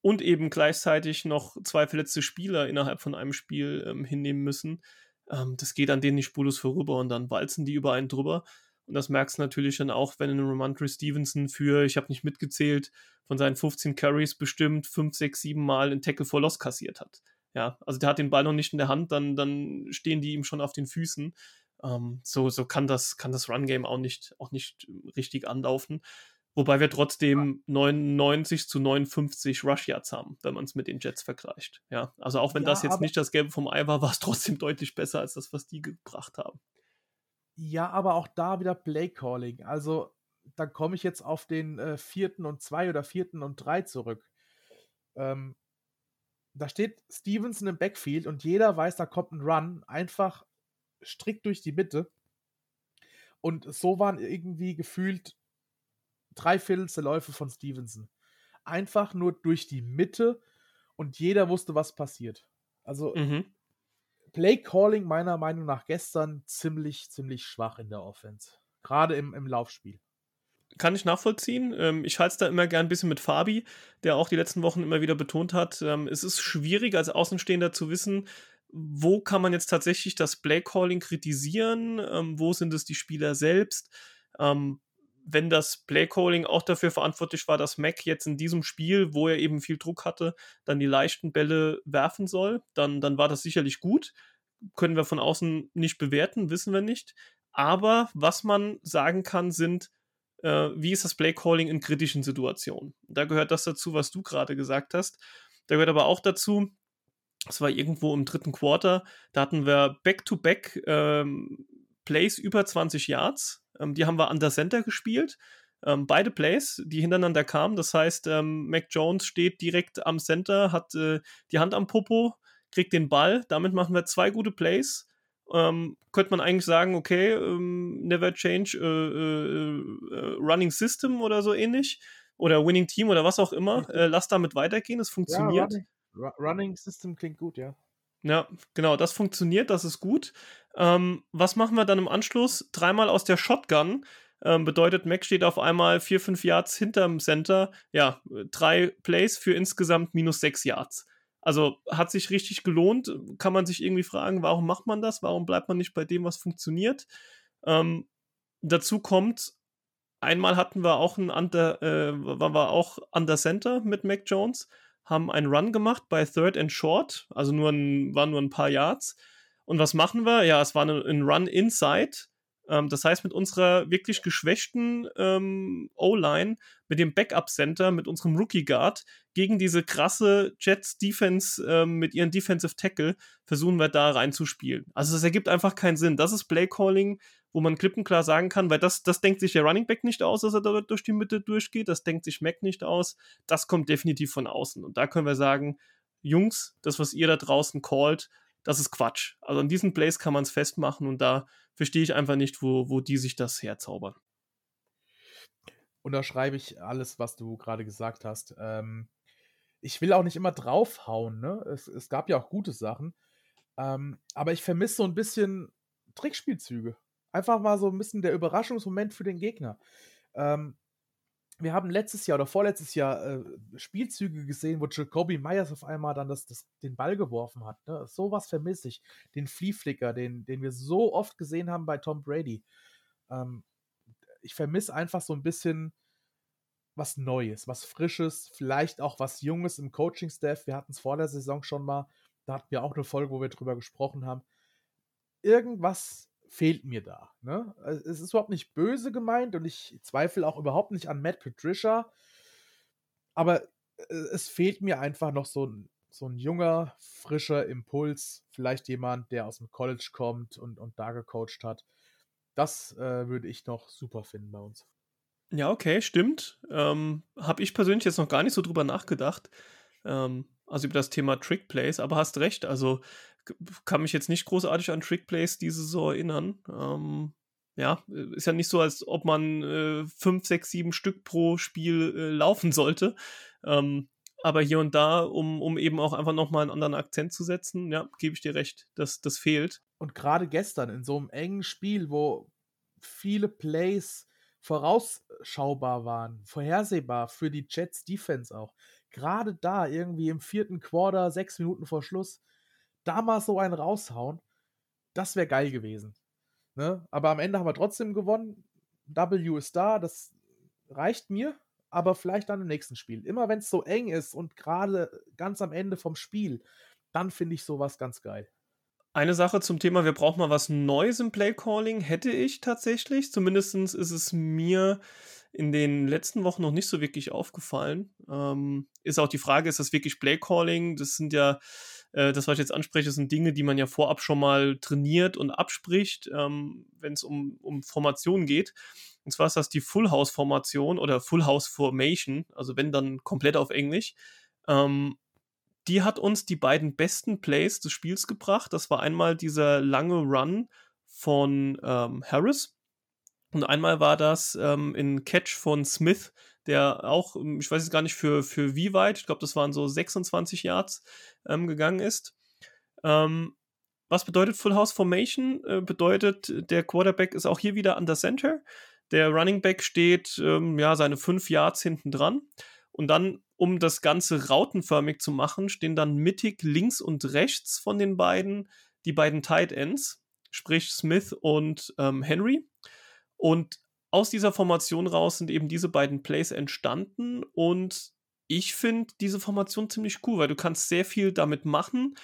und eben gleichzeitig noch zwei verletzte Spieler innerhalb von einem Spiel ähm, hinnehmen müssen. Ähm, das geht an denen nicht spurlos vorüber und dann walzen die über einen drüber. Und das merkst du natürlich dann auch, wenn ein Romandre Stevenson für, ich habe nicht mitgezählt, von seinen 15 Carries bestimmt 5, 6, 7 Mal einen Tackle for Loss kassiert hat. Ja, also der hat den Ball noch nicht in der Hand, dann, dann stehen die ihm schon auf den Füßen. Ähm, so so kann das, kann das Run-Game auch nicht, auch nicht richtig anlaufen. Wobei wir trotzdem 99 zu 59 Rush Yards haben, wenn man es mit den Jets vergleicht. Ja, also auch wenn ja, das jetzt nicht das Gelbe vom Ei war, war es trotzdem deutlich besser als das, was die gebracht haben. Ja, aber auch da wieder Play Calling. Also da komme ich jetzt auf den äh, vierten und zwei oder vierten und drei zurück. Ähm, da steht Stevenson im Backfield und jeder weiß, da kommt ein Run. Einfach strikt durch die Mitte. Und so waren irgendwie gefühlt drei Viertel der Läufe von Stevenson. Einfach nur durch die Mitte und jeder wusste, was passiert. Also mhm. Play Calling meiner Meinung nach gestern ziemlich, ziemlich schwach in der Offense. Gerade im, im Laufspiel. Kann ich nachvollziehen. Ähm, ich halte es da immer gern ein bisschen mit Fabi, der auch die letzten Wochen immer wieder betont hat, ähm, es ist schwierig als Außenstehender zu wissen, wo kann man jetzt tatsächlich das Playcalling kritisieren? Ähm, wo sind es die Spieler selbst? Ähm, wenn das Playcalling auch dafür verantwortlich war, dass Mac jetzt in diesem Spiel, wo er eben viel Druck hatte, dann die leichten Bälle werfen soll, dann, dann war das sicherlich gut. Können wir von außen nicht bewerten, wissen wir nicht. Aber was man sagen kann, sind, äh, wie ist das Playcalling in kritischen Situationen? Da gehört das dazu, was du gerade gesagt hast. Da gehört aber auch dazu, das war irgendwo im dritten Quarter. Da hatten wir Back-to-Back ähm, Plays über 20 Yards. Ähm, die haben wir under Center gespielt. Ähm, beide Plays, die hintereinander kamen. Das heißt, ähm, Mac Jones steht direkt am Center, hat äh, die Hand am Popo, kriegt den Ball. Damit machen wir zwei gute Plays. Ähm, könnte man eigentlich sagen, okay, ähm, never change äh, äh, äh, running system oder so ähnlich. oder Winning Team oder was auch immer. Äh, lass damit weitergehen, es funktioniert. Ja, running, running System klingt gut, ja. Ja, genau, das funktioniert, das ist gut. Ähm, was machen wir dann im Anschluss? Dreimal aus der Shotgun. Ähm, bedeutet, Mac steht auf einmal 4, 5 Yards hinterm Center. Ja, drei Plays für insgesamt minus 6 Yards. Also hat sich richtig gelohnt. Kann man sich irgendwie fragen, warum macht man das? Warum bleibt man nicht bei dem, was funktioniert? Ähm, dazu kommt, einmal hatten wir auch ein Under, äh, waren wir auch Under Center mit Mac Jones haben einen Run gemacht bei Third and Short, also nur ein, waren nur ein paar Yards. Und was machen wir? Ja, es war ein Run Inside. Ähm, das heißt, mit unserer wirklich geschwächten ähm, O-Line, mit dem Backup-Center, mit unserem Rookie-Guard, gegen diese krasse Jets-Defense ähm, mit ihren Defensive Tackle, versuchen wir da reinzuspielen. Also das ergibt einfach keinen Sinn. Das ist Play-Calling, wo man klippenklar sagen kann, weil das, das denkt sich der Running Back nicht aus, dass er da durch die Mitte durchgeht, das denkt sich Mac nicht aus, das kommt definitiv von außen. Und da können wir sagen, Jungs, das, was ihr da draußen callt, das ist Quatsch. Also an diesen Plays kann man es festmachen und da verstehe ich einfach nicht, wo, wo die sich das herzaubern. Unterschreibe ich alles, was du gerade gesagt hast. Ähm, ich will auch nicht immer draufhauen, ne? Es, es gab ja auch gute Sachen. Ähm, aber ich vermisse so ein bisschen Trickspielzüge. Einfach mal so ein bisschen der Überraschungsmoment für den Gegner. Ähm, wir haben letztes Jahr oder vorletztes Jahr äh, Spielzüge gesehen, wo Jacoby Myers auf einmal dann das, das, den Ball geworfen hat. Ne? Sowas vermisse ich. Den Flieflicker, den, den wir so oft gesehen haben bei Tom Brady. Ähm, ich vermisse einfach so ein bisschen was Neues, was Frisches, vielleicht auch was Junges im Coaching-Staff. Wir hatten es vor der Saison schon mal. Da hatten wir auch eine Folge, wo wir drüber gesprochen haben. Irgendwas fehlt mir da. Ne? Es ist überhaupt nicht böse gemeint und ich zweifle auch überhaupt nicht an Matt Patricia. Aber äh, es fehlt mir einfach noch so ein, so ein junger, frischer Impuls. Vielleicht jemand, der aus dem College kommt und, und da gecoacht hat. Das äh, würde ich noch super finden bei uns. Ja, okay, stimmt. Ähm, Habe ich persönlich jetzt noch gar nicht so drüber nachgedacht. Ähm, also über das Thema Trick Plays, aber hast recht. Also kann mich jetzt nicht großartig an Trickplays diese Saison erinnern. Ähm, ja, ist ja nicht so, als ob man äh, fünf, sechs, sieben Stück pro Spiel äh, laufen sollte. Ähm, aber hier und da, um, um eben auch einfach nochmal einen anderen Akzent zu setzen, ja, gebe ich dir recht, das, das fehlt. Und gerade gestern in so einem engen Spiel, wo viele Plays vorausschaubar waren, vorhersehbar für die Jets Defense auch. Gerade da irgendwie im vierten Quarter, sechs Minuten vor Schluss, da mal so einen raushauen, das wäre geil gewesen. Ne? Aber am Ende haben wir trotzdem gewonnen. W ist da, das reicht mir, aber vielleicht dann im nächsten Spiel. Immer wenn es so eng ist und gerade ganz am Ende vom Spiel, dann finde ich sowas ganz geil. Eine Sache zum Thema, wir brauchen mal was Neues im Playcalling, hätte ich tatsächlich. Zumindest ist es mir in den letzten Wochen noch nicht so wirklich aufgefallen. Ähm, ist auch die Frage, ist das wirklich Playcalling? Das sind ja äh, das, was ich jetzt anspreche, sind Dinge, die man ja vorab schon mal trainiert und abspricht, ähm, wenn es um, um Formationen geht. Und zwar ist das die Full House Formation oder Full House Formation, also wenn dann komplett auf Englisch. Ähm, die hat uns die beiden besten Plays des Spiels gebracht. Das war einmal dieser lange Run von ähm, Harris und einmal war das ähm, in Catch von Smith, der auch, ähm, ich weiß jetzt gar nicht für, für wie weit, ich glaube, das waren so 26 Yards ähm, gegangen ist. Ähm, was bedeutet Full House Formation? Äh, bedeutet, der Quarterback ist auch hier wieder an der Center. Der Running Back steht ähm, ja seine fünf Yards hinten dran. Und dann, um das Ganze rautenförmig zu machen, stehen dann mittig links und rechts von den beiden die beiden Tight Ends, sprich Smith und ähm, Henry. Und aus dieser Formation raus sind eben diese beiden Plays entstanden und ich finde diese Formation ziemlich cool, weil du kannst sehr viel damit machen.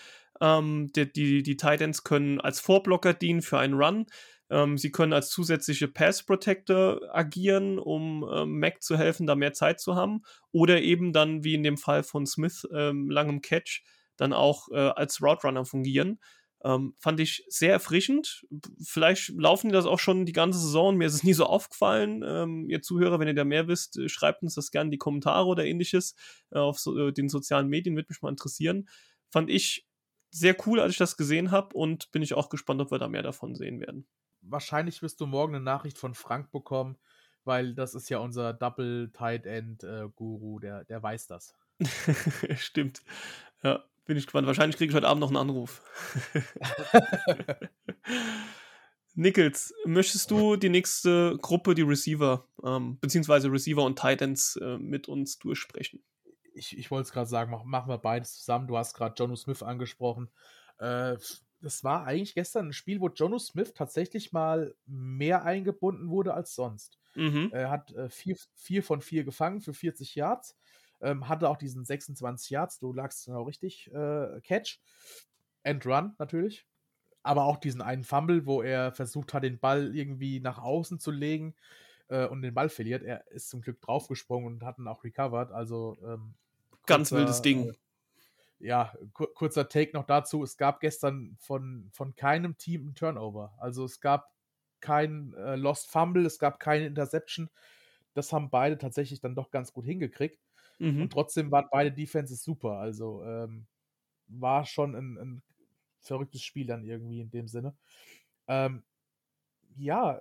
Ähm, die, die, die Titans können als Vorblocker dienen für einen Run. Ähm, sie können als zusätzliche Pass Protector agieren, um ähm, Mac zu helfen, da mehr Zeit zu haben. Oder eben dann, wie in dem Fall von Smith, ähm, langem Catch, dann auch äh, als Route Runner fungieren. Ähm, fand ich sehr erfrischend. Vielleicht laufen die das auch schon die ganze Saison. Mir ist es nie so aufgefallen. Ähm, ihr Zuhörer, wenn ihr da mehr wisst, äh, schreibt uns das gerne in die Kommentare oder ähnliches äh, auf so, äh, den sozialen Medien, würde mich mal interessieren. Fand ich sehr cool, als ich das gesehen habe und bin ich auch gespannt, ob wir da mehr davon sehen werden. Wahrscheinlich wirst du morgen eine Nachricht von Frank bekommen. weil das ist ja unser Double Tight End äh, Guru, der, der weiß das. Stimmt. Ja, bin ich gespannt. Wahrscheinlich kriege ich heute Abend noch einen Anruf. Nichols, möchtest du die nächste Gruppe, die Receiver, ähm, beziehungsweise Receiver und Titans äh, mit uns durchsprechen? Ich, ich wollte es gerade sagen, mach, machen wir beides zusammen. Du hast gerade Jono Smith angesprochen. Äh, das war eigentlich gestern ein Spiel, wo Jono Smith tatsächlich mal mehr eingebunden wurde als sonst. Mhm. Er hat äh, vier, vier von vier gefangen für 40 Yards. Ähm, hatte auch diesen 26 Yards, du lagst genau richtig, äh, Catch. And Run natürlich. Aber auch diesen einen Fumble, wo er versucht hat, den Ball irgendwie nach außen zu legen äh, und den Ball verliert. Er ist zum Glück draufgesprungen und hat ihn auch recovered. Also ähm, ganz kurzer, wildes Ding. Äh, ja, kur kurzer Take noch dazu. Es gab gestern von, von keinem Team einen Turnover. Also es gab kein äh, Lost Fumble, es gab keine Interception. Das haben beide tatsächlich dann doch ganz gut hingekriegt. Mhm. Und trotzdem waren beide Defenses super. Also ähm, war schon ein, ein, verrücktes Spiel dann irgendwie in dem Sinne. Ähm, ja,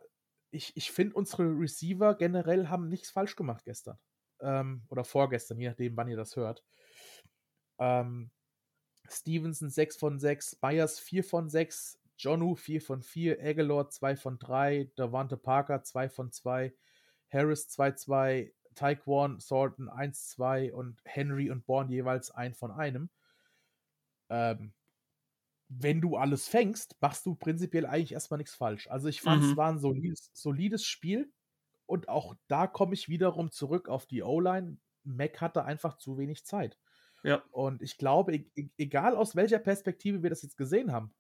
ich, ich finde, unsere Receiver generell haben nichts falsch gemacht gestern. Ähm, oder vorgestern, je nachdem, wann ihr das hört. Ähm, Stevenson 6 von 6, Byers 4 von 6, Jonu 4 von 4, Aguilar 2 von 3, Davante Parker 2 von 2, Harris 2-2, Taekwon, Thornton 1-2 und Henry und Bourne jeweils ein von einem. Ähm, wenn du alles fängst, machst du prinzipiell eigentlich erstmal nichts falsch. Also ich fand, mhm. es war ein solides, solides Spiel und auch da komme ich wiederum zurück auf die O-Line. Mac hatte einfach zu wenig Zeit. Ja. Und ich glaube, e-, e egal aus welcher Perspektive wir das jetzt gesehen haben,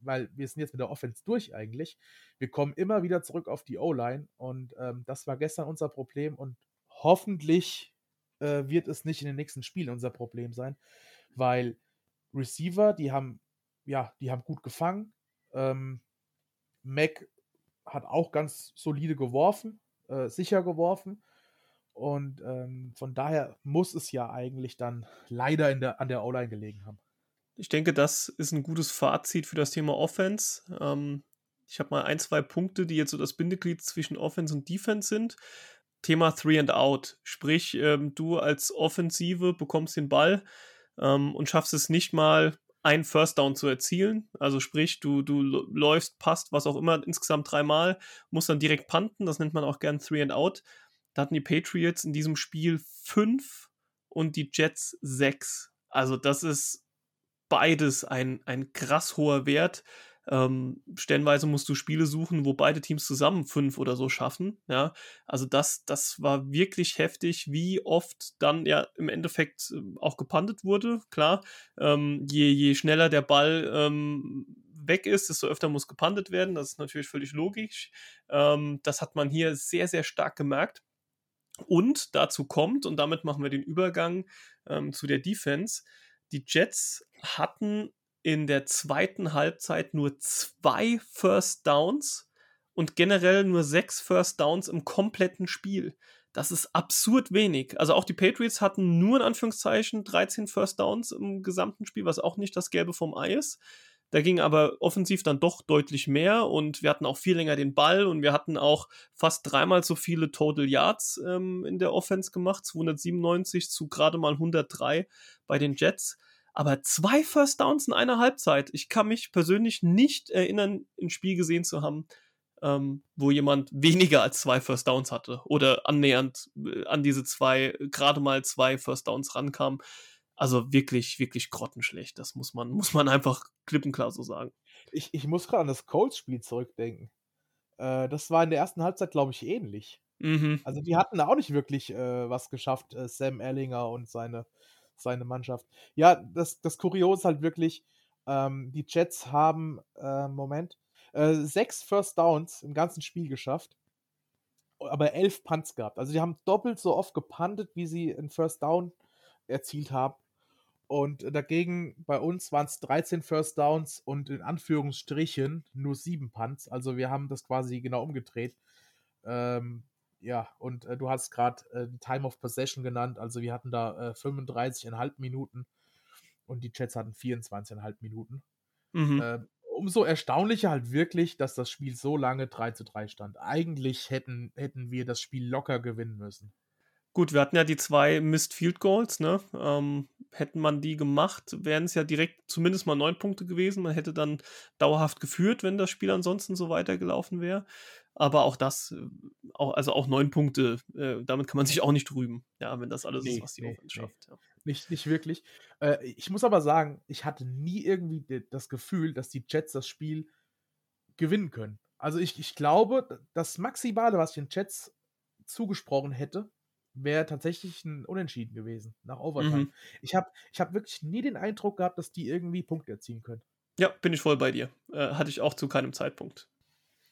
weil wir sind jetzt mit der Offense durch eigentlich. Wir kommen immer wieder zurück auf die O-Line und ähm, das war gestern unser Problem und hoffentlich äh, wird es nicht in den nächsten Spielen unser Problem sein, weil Receiver, die haben, ja, die haben gut gefangen. Ähm, Mac hat auch ganz solide geworfen, äh, sicher geworfen. Und ähm, von daher muss es ja eigentlich dann leider in der, an der O-Line gelegen haben. Ich denke, das ist ein gutes Fazit für das Thema Offense. Ähm, ich habe mal ein, zwei Punkte, die jetzt so das Bindeglied zwischen Offense und Defense sind. Thema Three and Out. Sprich, ähm, du als Offensive bekommst den Ball ähm, und schaffst es nicht mal, einen First Down zu erzielen. Also sprich, du, du läufst, passt, was auch immer, insgesamt dreimal, musst dann direkt punten. Das nennt man auch gern Three and Out. Da hatten die Patriots in diesem Spiel fünf und die Jets sechs. Also das ist beides ein, ein krass hoher Wert. Ähm, stellenweise musst du Spiele suchen, wo beide Teams zusammen fünf oder so schaffen. Ja, also das, das war wirklich heftig, wie oft dann ja im Endeffekt ähm, auch gepandet wurde. Klar, ähm, je, je schneller der Ball ähm, weg ist, desto öfter muss gepandet werden. Das ist natürlich völlig logisch. Ähm, das hat man hier sehr, sehr stark gemerkt. Und dazu kommt, und damit machen wir den Übergang ähm, zu der Defense, die Jets hatten in der zweiten Halbzeit nur zwei First Downs und generell nur sechs First Downs im kompletten Spiel. Das ist absurd wenig. Also auch die Patriots hatten nur in Anführungszeichen 13 First Downs im gesamten Spiel, was auch nicht das Gelbe vom Ei ist. Da ging aber offensiv dann doch deutlich mehr und wir hatten auch viel länger den Ball und wir hatten auch fast dreimal so viele Total Yards ähm, in der Offense gemacht, 297 zu gerade mal 103 bei den Jets. Aber zwei First Downs in einer Halbzeit. Ich kann mich persönlich nicht erinnern, ein Spiel gesehen zu haben, ähm, wo jemand weniger als zwei First Downs hatte oder annähernd äh, an diese zwei, gerade mal zwei First Downs rankam. Also wirklich, wirklich grottenschlecht. Das muss man, muss man einfach klippenklar so sagen. Ich, ich muss gerade an das Colts-Spiel zurückdenken. Äh, das war in der ersten Halbzeit, glaube ich, ähnlich. Mhm. Also die hatten auch nicht wirklich äh, was geschafft, äh, Sam Erlinger und seine seine Mannschaft. Ja, das, das Kurios ist halt wirklich, ähm, die Jets haben, äh, Moment, äh, sechs First Downs im ganzen Spiel geschafft, aber elf Punts gehabt. Also die haben doppelt so oft gepuntet, wie sie einen First Down erzielt haben. Und dagegen bei uns waren es 13 First Downs und in Anführungsstrichen nur sieben Punts. Also wir haben das quasi genau umgedreht. Ähm, ja, und äh, du hast gerade äh, Time of Possession genannt. Also wir hatten da äh, 35,5 Minuten und die Chats hatten 24,5 Minuten. Mhm. Äh, umso erstaunlicher halt wirklich, dass das Spiel so lange 3 zu 3 stand. Eigentlich hätten, hätten wir das Spiel locker gewinnen müssen. Gut, wir hatten ja die zwei Missed Field Goals, ne? Ähm, hätten man die gemacht, wären es ja direkt zumindest mal neun Punkte gewesen. Man hätte dann dauerhaft geführt, wenn das Spiel ansonsten so weitergelaufen wäre. Aber auch das, äh, auch, also auch neun Punkte, äh, damit kann man sich auch nicht trüben, ja, wenn das alles nee, ist, was die nee, Offense schafft. Nee. Ja. Nicht, nicht wirklich. Äh, ich muss aber sagen, ich hatte nie irgendwie das Gefühl, dass die Jets das Spiel gewinnen können. Also ich, ich glaube, das Maximale, was ich den Jets zugesprochen hätte, wäre tatsächlich ein Unentschieden gewesen nach Overtime. Mhm. Ich habe ich hab wirklich nie den Eindruck gehabt, dass die irgendwie Punkte erzielen können. Ja, bin ich voll bei dir. Äh, hatte ich auch zu keinem Zeitpunkt.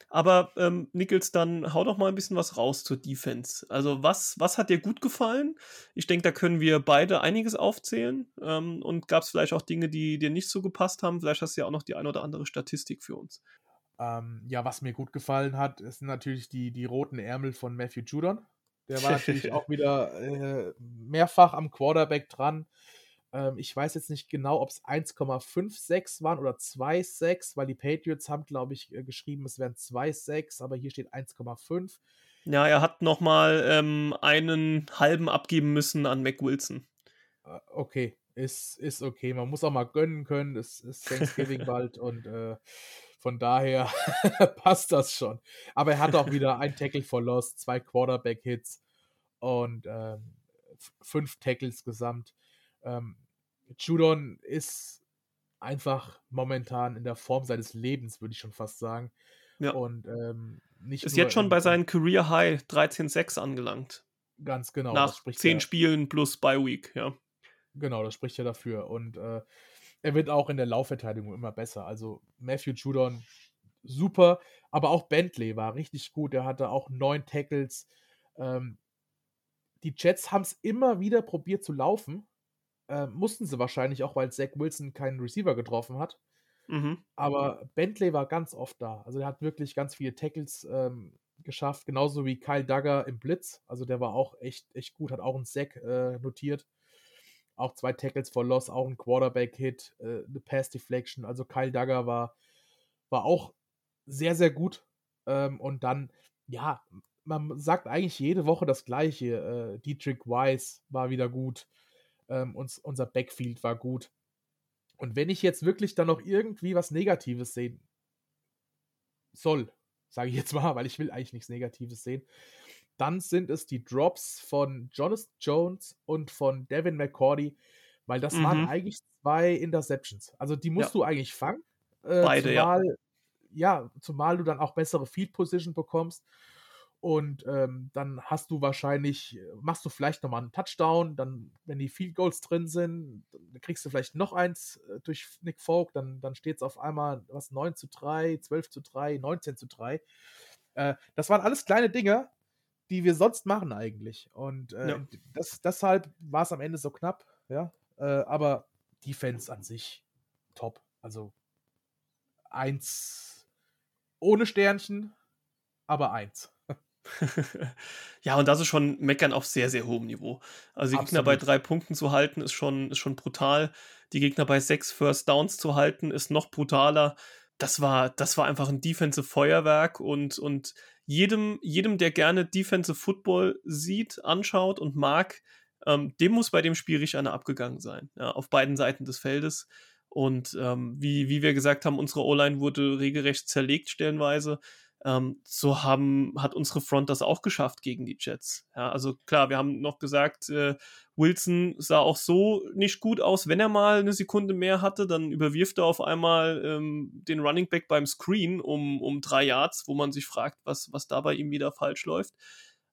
Aber ähm, Nichols, dann hau doch mal ein bisschen was raus zur Defense. Also was, was hat dir gut gefallen? Ich denke, da können wir beide einiges aufzählen. Ähm, und gab es vielleicht auch Dinge, die dir nicht so gepasst haben? Vielleicht hast du ja auch noch die ein oder andere Statistik für uns. Ähm, ja, was mir gut gefallen hat, sind natürlich die, die roten Ärmel von Matthew Judon. Der war natürlich auch wieder äh, mehrfach am Quarterback dran. Ähm, ich weiß jetzt nicht genau, ob es 1,56 waren oder 2,6, weil die Patriots haben, glaube ich, äh, geschrieben, es wären 2,6, aber hier steht 1,5. Ja, er hat nochmal ähm, einen halben abgeben müssen an Mac Wilson. Äh, okay, ist, ist okay. Man muss auch mal gönnen können. Es ist Thanksgiving bald und äh, von daher passt das schon. Aber er hat auch wieder ein Tackle for Loss, zwei Quarterback-Hits und ähm, fünf Tackles gesamt. Ähm, Judon ist einfach momentan in der Form seines Lebens, würde ich schon fast sagen. Ja. Und ähm, nicht ist jetzt schon bei seinem Career High 13-6 angelangt. Ganz genau. Nach zehn Spielen plus Bye Week, ja. Genau, das spricht ja dafür. Und äh, er wird auch in der Laufverteidigung immer besser. Also Matthew Judon super, aber auch Bentley war richtig gut. Er hatte auch neun Tackles. Ähm, die Jets haben es immer wieder probiert zu laufen. Äh, mussten sie wahrscheinlich auch, weil Zach Wilson keinen Receiver getroffen hat. Mhm. Aber Bentley war ganz oft da. Also er hat wirklich ganz viele Tackles ähm, geschafft, genauso wie Kyle Duggar im Blitz. Also der war auch echt, echt gut, hat auch einen Sack äh, notiert auch zwei Tackles for Loss, auch ein Quarterback-Hit, äh, eine Pass-Deflection. Also Kyle Duggar war, war auch sehr, sehr gut. Ähm, und dann, ja, man sagt eigentlich jede Woche das Gleiche. Äh, Dietrich Weiss war wieder gut. Ähm, uns, unser Backfield war gut. Und wenn ich jetzt wirklich dann noch irgendwie was Negatives sehen soll, sage ich jetzt mal, weil ich will eigentlich nichts Negatives sehen, dann sind es die Drops von Jonathan Jones und von Devin McCordy, weil das mhm. waren eigentlich zwei Interceptions. Also die musst ja. du eigentlich fangen. Äh, Beide, zumal, ja. ja. Zumal du dann auch bessere Field Position bekommst. Und ähm, dann hast du wahrscheinlich, machst du vielleicht nochmal einen Touchdown, dann, wenn die Field Goals drin sind, dann kriegst du vielleicht noch eins äh, durch Nick Folk, dann, dann steht es auf einmal was 9 zu 3, 12 zu 3, 19 zu 3. Äh, das waren alles kleine Dinge, die wir sonst machen eigentlich. Und äh, ja. das, deshalb war es am Ende so knapp, ja. Äh, aber Defense an sich top. Also eins ohne Sternchen, aber eins. ja, und das ist schon Meckern auf sehr, sehr hohem Niveau. Also die Absolut. Gegner bei drei Punkten zu halten, ist schon, ist schon brutal. Die Gegner bei sechs First Downs zu halten, ist noch brutaler. Das war, das war einfach ein Defensive Feuerwerk und, und jedem, jedem, der gerne Defensive Football sieht, anschaut und mag, ähm, dem muss bei dem Spiel richtig einer abgegangen sein. Ja, auf beiden Seiten des Feldes. Und ähm, wie, wie wir gesagt haben, unsere O-Line wurde regelrecht zerlegt stellenweise. Ähm, so haben, hat unsere Front das auch geschafft gegen die Jets. Ja, also klar, wir haben noch gesagt, äh, Wilson sah auch so nicht gut aus. Wenn er mal eine Sekunde mehr hatte, dann überwirft er auf einmal ähm, den Running Back beim Screen um, um drei Yards, wo man sich fragt, was, was da bei ihm wieder falsch läuft.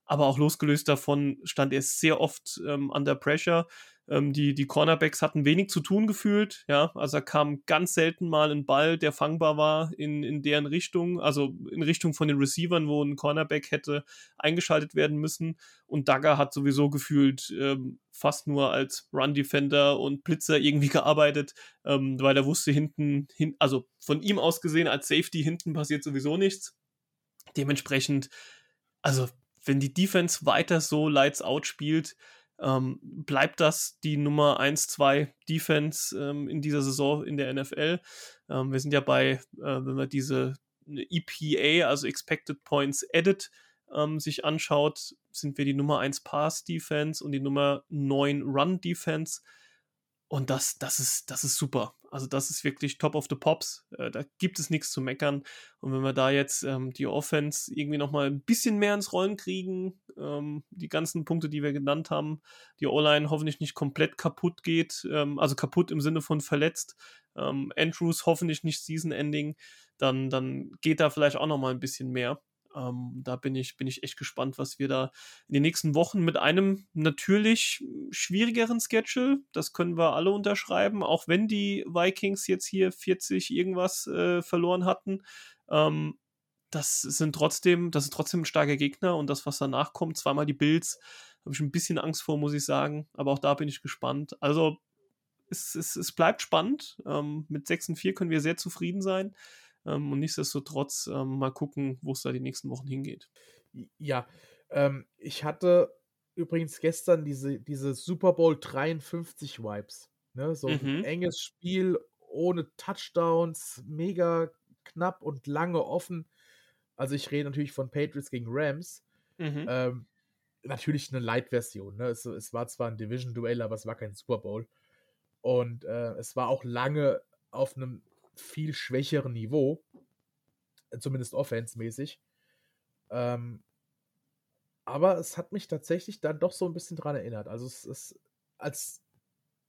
Aber auch losgelöst davon stand er sehr oft ähm, under pressure. Ähm, die, die Cornerbacks hatten wenig zu tun gefühlt, ja. Also da kam ganz selten mal ein Ball, der fangbar war in, in deren Richtung, also in Richtung von den Receivern, wo ein Cornerback hätte eingeschaltet werden müssen. Und Dagger hat sowieso gefühlt ähm, fast nur als Run-Defender und Blitzer irgendwie gearbeitet, ähm, weil er wusste hinten, hin, also von ihm aus gesehen als Safety hinten passiert sowieso nichts. Dementsprechend, also wenn die Defense weiter so Lights Out spielt, ähm, bleibt das die Nummer 1, 2 Defense ähm, in dieser Saison in der NFL. Ähm, wir sind ja bei, äh, wenn man diese EPA, also Expected Points Added, ähm, sich anschaut, sind wir die Nummer 1 Pass Defense und die Nummer 9 Run Defense. Und das, das, ist, das ist super. Also das ist wirklich top of the pops. Äh, da gibt es nichts zu meckern. Und wenn wir da jetzt ähm, die Offense irgendwie nochmal ein bisschen mehr ins Rollen kriegen, ähm, die ganzen Punkte, die wir genannt haben, die O-Line hoffentlich nicht komplett kaputt geht, ähm, also kaputt im Sinne von verletzt, ähm, Andrews hoffentlich nicht Season-Ending, dann, dann geht da vielleicht auch nochmal ein bisschen mehr. Ähm, da bin ich, bin ich echt gespannt, was wir da in den nächsten Wochen mit einem natürlich schwierigeren Schedule, das können wir alle unterschreiben, auch wenn die Vikings jetzt hier 40 irgendwas äh, verloren hatten. Ähm, das sind trotzdem, das ist trotzdem ein starker Gegner und das, was danach kommt, zweimal die Bills, habe ich ein bisschen Angst vor, muss ich sagen. Aber auch da bin ich gespannt. Also es, es, es bleibt spannend. Ähm, mit 6 und 4 können wir sehr zufrieden sein. Ähm, und nichtsdestotrotz ähm, mal gucken, wo es da die nächsten Wochen hingeht. Ja, ähm, ich hatte übrigens gestern diese, diese Super Bowl 53 Vibes. Ne? So mhm. ein enges Spiel ohne Touchdowns, mega knapp und lange offen. Also ich rede natürlich von Patriots gegen Rams. Mhm. Ähm, natürlich eine Light-Version. Ne? Es, es, war zwar ein Division-Duell, aber es war kein Super Bowl. Und äh, es war auch lange auf einem viel schwächeren Niveau, zumindest offense-mäßig. Ähm, aber es hat mich tatsächlich dann doch so ein bisschen dran erinnert. Also es ist als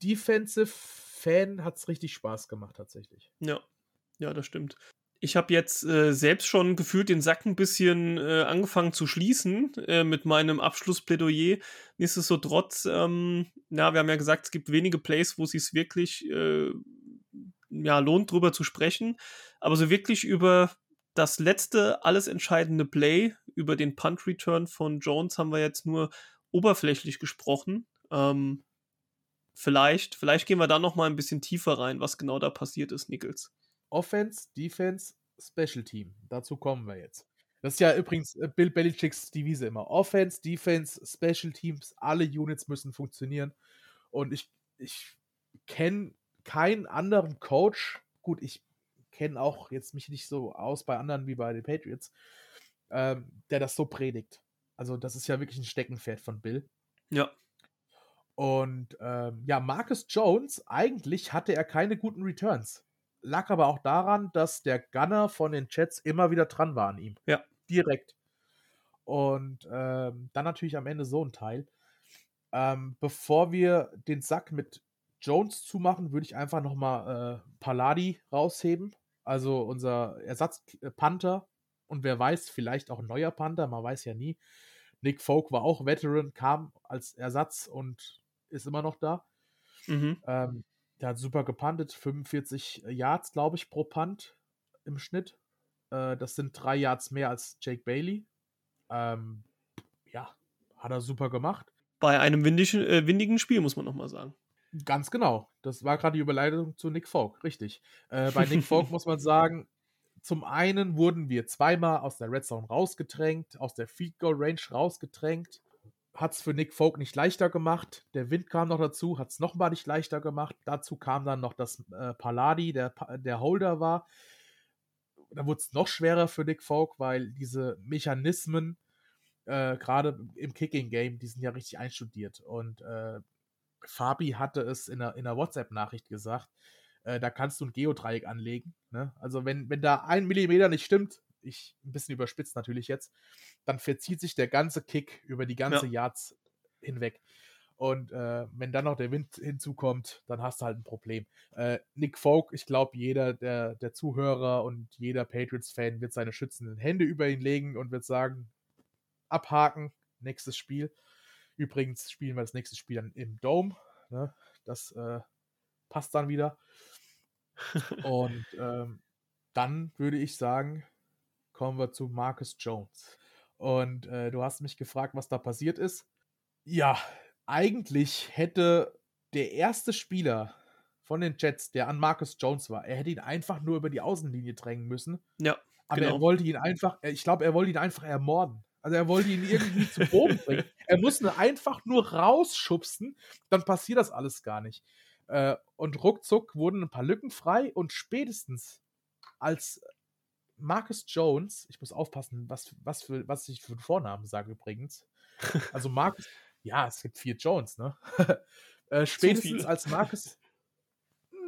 Defensive-Fan hat es richtig Spaß gemacht tatsächlich. Ja, ja, das stimmt. Ich habe jetzt äh, selbst schon gefühlt den Sack ein bisschen äh, angefangen zu schließen äh, mit meinem Abschlussplädoyer. Nichtsdestotrotz, ähm, ja, wir haben ja gesagt, es gibt wenige Plays, wo es sich wirklich äh, ja, lohnt, drüber zu sprechen. Aber so wirklich über das letzte, alles entscheidende Play, über den Punt-Return von Jones haben wir jetzt nur oberflächlich gesprochen. Ähm, vielleicht, vielleicht gehen wir da noch mal ein bisschen tiefer rein, was genau da passiert ist, Nichols. Offense, Defense, Special Team. Dazu kommen wir jetzt. Das ist ja übrigens äh, Bill Belichicks Devise immer. Offense, Defense, Special Teams, alle Units müssen funktionieren. Und ich, ich kenne keinen anderen Coach, gut, ich kenne auch jetzt mich nicht so aus bei anderen wie bei den Patriots, ähm, der das so predigt. Also, das ist ja wirklich ein Steckenpferd von Bill. Ja. Und ähm, ja, Marcus Jones, eigentlich hatte er keine guten Returns. Lag aber auch daran, dass der Gunner von den Jets immer wieder dran war an ihm. Ja. Direkt. Und ähm, dann natürlich am Ende so ein Teil. Ähm, bevor wir den Sack mit Jones zumachen, würde ich einfach nochmal äh, Palladi rausheben. Also unser Ersatz-Panther. Und wer weiß, vielleicht auch ein neuer Panther, man weiß ja nie. Nick Folk war auch Veteran, kam als Ersatz und ist immer noch da. Mhm. Ähm, der hat super gepantet, 45 Yards, glaube ich, pro Punt im Schnitt. Äh, das sind drei Yards mehr als Jake Bailey. Ähm, ja, hat er super gemacht. Bei einem windigen, äh, windigen Spiel, muss man nochmal sagen. Ganz genau. Das war gerade die Überleitung zu Nick Folk, richtig. Äh, bei Nick Folk muss man sagen, zum einen wurden wir zweimal aus der Red Zone rausgedrängt, aus der Field Goal Range rausgedrängt. Hat es für Nick Folk nicht leichter gemacht. Der Wind kam noch dazu, hat es nochmal nicht leichter gemacht. Dazu kam dann noch, dass äh, Palladi der, der Holder war. Da wurde es noch schwerer für Nick Folk, weil diese Mechanismen, äh, gerade im Kicking-Game, die sind ja richtig einstudiert. Und äh, Fabi hatte es in einer, in einer WhatsApp-Nachricht gesagt, äh, da kannst du ein Geodreieck anlegen. Ne? Also wenn, wenn da ein Millimeter nicht stimmt, ich ein bisschen überspitzt natürlich jetzt, dann verzieht sich der ganze Kick über die ganze ja. Yards hinweg. Und äh, wenn dann noch der Wind hinzukommt, dann hast du halt ein Problem. Äh, Nick Folk, ich glaube, jeder der, der Zuhörer und jeder Patriots-Fan wird seine schützenden Hände über ihn legen und wird sagen, abhaken, nächstes Spiel. Übrigens spielen wir das nächste Spiel dann im Dome. Ne? Das äh, passt dann wieder. Und ähm, dann würde ich sagen, kommen wir zu Marcus Jones. Und äh, du hast mich gefragt, was da passiert ist. Ja, eigentlich hätte der erste Spieler von den Jets, der an Marcus Jones war, er hätte ihn einfach nur über die Außenlinie drängen müssen. Ja. Aber genau. er wollte ihn einfach, ich glaube, er wollte ihn einfach ermorden. Also er wollte ihn irgendwie zu Boden bringen. Er muss ihn einfach nur rausschubsen, dann passiert das alles gar nicht. Äh, und ruckzuck wurden ein paar Lücken frei und spätestens als Marcus Jones, ich muss aufpassen, was, was, für, was ich für einen Vornamen sage übrigens. Also Marcus, ja, es gibt vier Jones, ne? äh, spätestens als Marcus.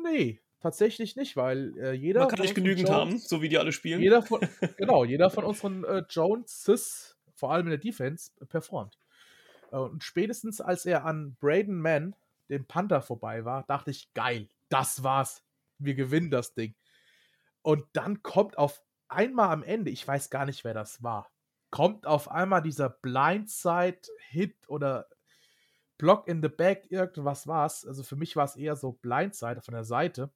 Nee, tatsächlich nicht, weil äh, jeder. Man kann nicht genügend Jones, haben, so wie die alle spielen. Jeder von, genau, jeder von unseren äh, Joneses, vor allem in der Defense, performt. Äh, und spätestens als er an Braden Mann, dem Panther, vorbei war, dachte ich, geil, das war's. Wir gewinnen das Ding. Und dann kommt auf einmal am Ende, ich weiß gar nicht, wer das war, kommt auf einmal dieser Blindside-Hit oder Block in the Back, irgendwas war es. Also für mich war es eher so Blindside von der Seite.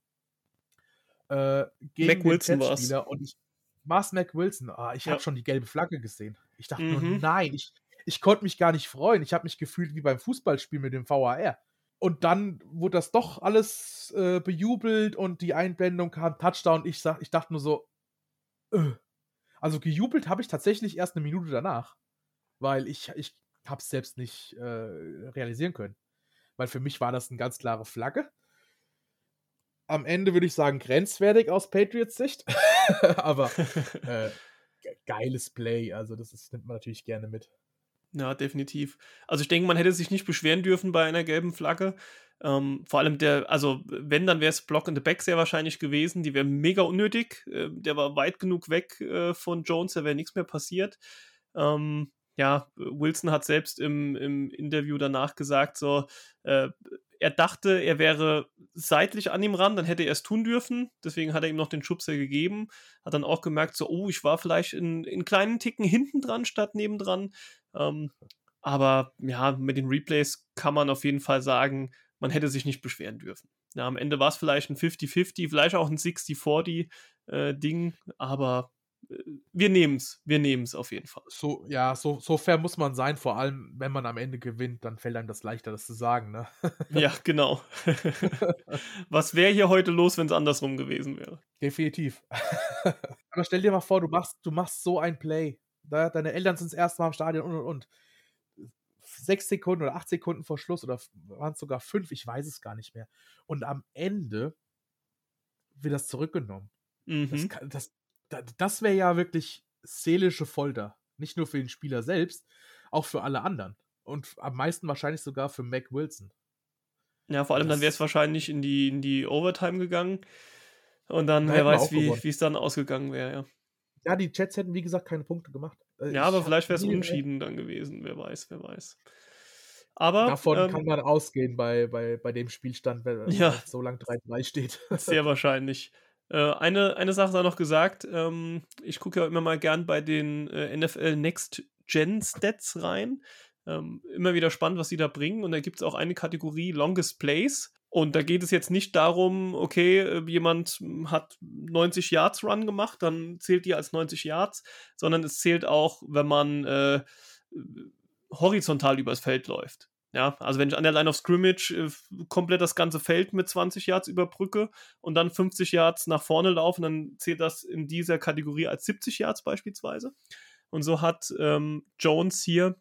Äh, gegen Mac Wilson war es. Und ich war's Mac Wilson. Ah, ich ja. habe schon die gelbe Flagge gesehen. Ich dachte mhm. nur, nein, ich, ich konnte mich gar nicht freuen. Ich habe mich gefühlt wie beim Fußballspiel mit dem VAR. Und dann wurde das doch alles äh, bejubelt und die Einblendung kam Touchdown. Ich, sag, ich dachte nur so, äh. also gejubelt habe ich tatsächlich erst eine Minute danach, weil ich, ich habe es selbst nicht äh, realisieren können. Weil für mich war das eine ganz klare Flagge. Am Ende würde ich sagen, grenzwertig aus Patriots Sicht. Aber äh, geiles Play. Also, das ist, nimmt man natürlich gerne mit. Ja, definitiv. Also ich denke, man hätte sich nicht beschweren dürfen bei einer gelben Flagge. Ähm, vor allem der, also wenn, dann wäre es Block in the Back sehr wahrscheinlich gewesen. Die wäre mega unnötig. Äh, der war weit genug weg äh, von Jones, da wäre nichts mehr passiert. Ähm, ja, Wilson hat selbst im, im Interview danach gesagt, so, äh, er dachte, er wäre seitlich an ihm ran, dann hätte er es tun dürfen. Deswegen hat er ihm noch den Schubser gegeben. Hat dann auch gemerkt, so, oh, ich war vielleicht in, in kleinen Ticken hinten dran statt nebendran. Ähm, aber ja, mit den Replays kann man auf jeden Fall sagen, man hätte sich nicht beschweren dürfen. Ja, am Ende war es vielleicht ein 50-50, vielleicht auch ein 60-40-Ding, äh, aber wir nehmen es, wir nehmen es auf jeden Fall. So, ja, so, so fair muss man sein, vor allem wenn man am Ende gewinnt, dann fällt einem das leichter, das zu sagen, ne? ja, genau. Was wäre hier heute los, wenn es andersrum gewesen wäre? Definitiv. Aber stell dir mal vor, du machst, du machst so ein Play. Deine Eltern sind das erste Mal im Stadion und und und. Sechs Sekunden oder acht Sekunden vor Schluss oder waren es sogar fünf, ich weiß es gar nicht mehr. Und am Ende wird das zurückgenommen. Mhm. Das, das, das wäre ja wirklich seelische Folter. Nicht nur für den Spieler selbst, auch für alle anderen. Und am meisten wahrscheinlich sogar für Mac Wilson. Ja, vor allem das dann wäre es wahrscheinlich in die, in die Overtime gegangen. Und dann, wer weiß, wie es dann ausgegangen wäre, ja. Ja, die Jets hätten, wie gesagt, keine Punkte gemacht. Äh, ja, aber vielleicht wäre es unschieden dann gewesen, wer weiß, wer weiß. Aber, Davon ähm, kann man ausgehen bei, bei, bei dem Spielstand, wenn ja, so lang 3-3 steht. Sehr wahrscheinlich. Äh, eine, eine Sache sei noch gesagt, ähm, ich gucke ja immer mal gern bei den äh, NFL Next Gen Stats rein. Ähm, immer wieder spannend, was sie da bringen. Und da gibt es auch eine Kategorie Longest Plays. Und da geht es jetzt nicht darum, okay, äh, jemand hat 90 Yards Run gemacht, dann zählt die als 90 Yards, sondern es zählt auch, wenn man äh, horizontal übers Feld läuft. Ja, also wenn ich an der Line of Scrimmage äh, komplett das ganze Feld mit 20 Yards überbrücke und dann 50 Yards nach vorne laufen, dann zählt das in dieser Kategorie als 70 Yards beispielsweise. Und so hat ähm, Jones hier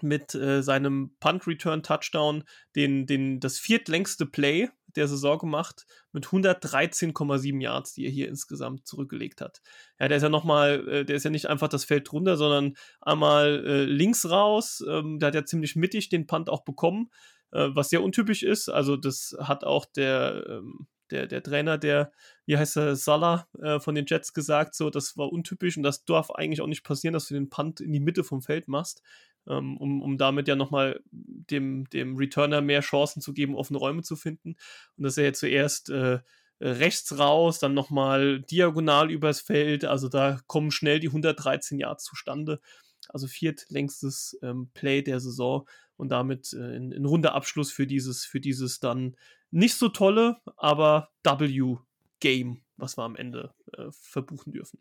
mit äh, seinem Punt Return Touchdown den, den, das viertlängste Play der Saison gemacht mit 113,7 Yards, die er hier insgesamt zurückgelegt hat. Ja, der ist ja nochmal, äh, der ist ja nicht einfach das Feld runter, sondern einmal äh, links raus. Ähm, der hat ja ziemlich mittig den Punt auch bekommen, äh, was sehr untypisch ist. Also, das hat auch der, ähm, der, der Trainer, der, wie heißt er, Salah äh, von den Jets gesagt, so, das war untypisch und das darf eigentlich auch nicht passieren, dass du den Punt in die Mitte vom Feld machst um, um damit ja nochmal dem, dem Returner mehr Chancen zu geben, offene Räume zu finden. Und das ist ja zuerst äh, rechts raus, dann nochmal diagonal übers Feld. Also da kommen schnell die 113 Yards zustande. Also viertlängstes ähm, Play der Saison und damit äh, ein, ein runder Abschluss für dieses, für dieses dann nicht so tolle, aber W-Game, was wir am Ende äh, verbuchen dürfen.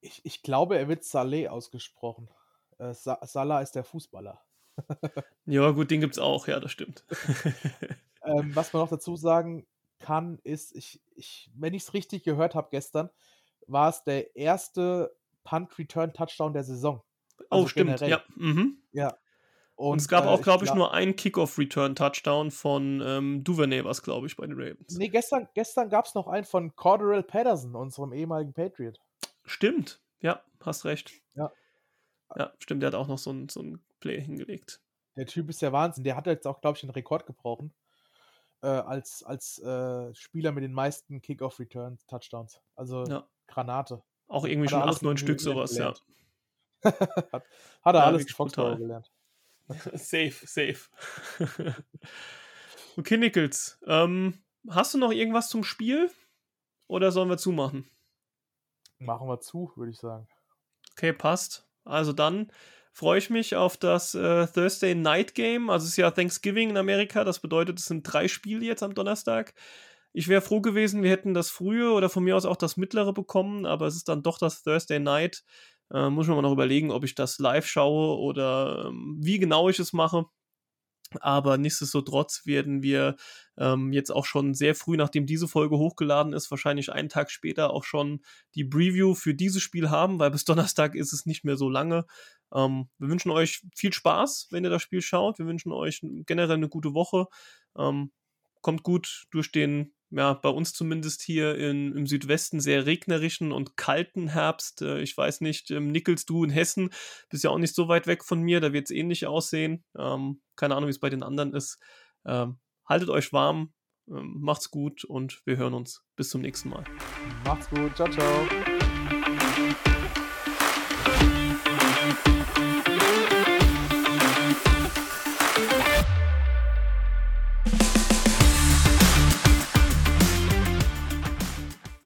Ich, ich glaube, er wird Saleh ausgesprochen. Äh, Sa Salah ist der Fußballer. ja, gut, den gibt es auch, ja, das stimmt. ähm, was man noch dazu sagen kann, ist, ich, ich, wenn ich es richtig gehört habe gestern, war es der erste Punt-Return-Touchdown der Saison. Also oh, stimmt, generell. ja. Mhm. Ja. Und, Und, es gab äh, auch, glaube ich, glaub, nur einen Kickoff-Return-Touchdown von ähm, Duvernay, was glaube ich, bei den Ravens. Nee, gestern, gestern gab es noch einen von Corderell Patterson, unserem ehemaligen Patriot. Stimmt, ja, hast recht. Ja. Ja, stimmt, der hat auch noch so ein, so ein Play hingelegt. Der Typ ist der Wahnsinn. Der hat jetzt auch, glaube ich, den Rekord gebrochen. Äh, als als äh, Spieler mit den meisten Kickoff-Return-Touchdowns. Also ja. Granate. Auch irgendwie hat schon acht, neun Stück sowas, ja. hat, hat, er ja, alles Foxborough gelernt. safe, safe. okay, Nichols. Ähm, hast du noch irgendwas zum Spiel? Oder sollen wir zumachen? Machen wir zu, würde ich sagen. Okay, passt. Also dann freue ich mich auf das äh, Thursday Night Game. Also es ist ja Thanksgiving in Amerika. Das bedeutet, es sind drei Spiele jetzt am Donnerstag. Ich wäre froh gewesen, wir hätten das frühe oder von mir aus auch das mittlere bekommen, aber es ist dann doch das Thursday Night. Äh, muss man mal noch überlegen, ob ich das live schaue oder ähm, wie genau ich es mache. Aber nichtsdestotrotz werden wir ähm, jetzt auch schon sehr früh, nachdem diese Folge hochgeladen ist, wahrscheinlich einen Tag später auch schon die Preview für dieses Spiel haben, weil bis Donnerstag ist es nicht mehr so lange. Ähm, wir wünschen euch viel Spaß, wenn ihr das Spiel schaut. Wir wünschen euch generell eine gute Woche. Ähm, kommt gut durch den ja, bei uns zumindest hier in, im Südwesten sehr regnerischen und kalten Herbst. Äh, ich weiß nicht, ähm, nickelst du in Hessen, bist ja auch nicht so weit weg von mir, da wird es ähnlich aussehen. Ähm, keine Ahnung, wie es bei den anderen ist. Ähm, haltet euch warm, ähm, macht's gut und wir hören uns. Bis zum nächsten Mal. Macht's gut, ciao, ciao.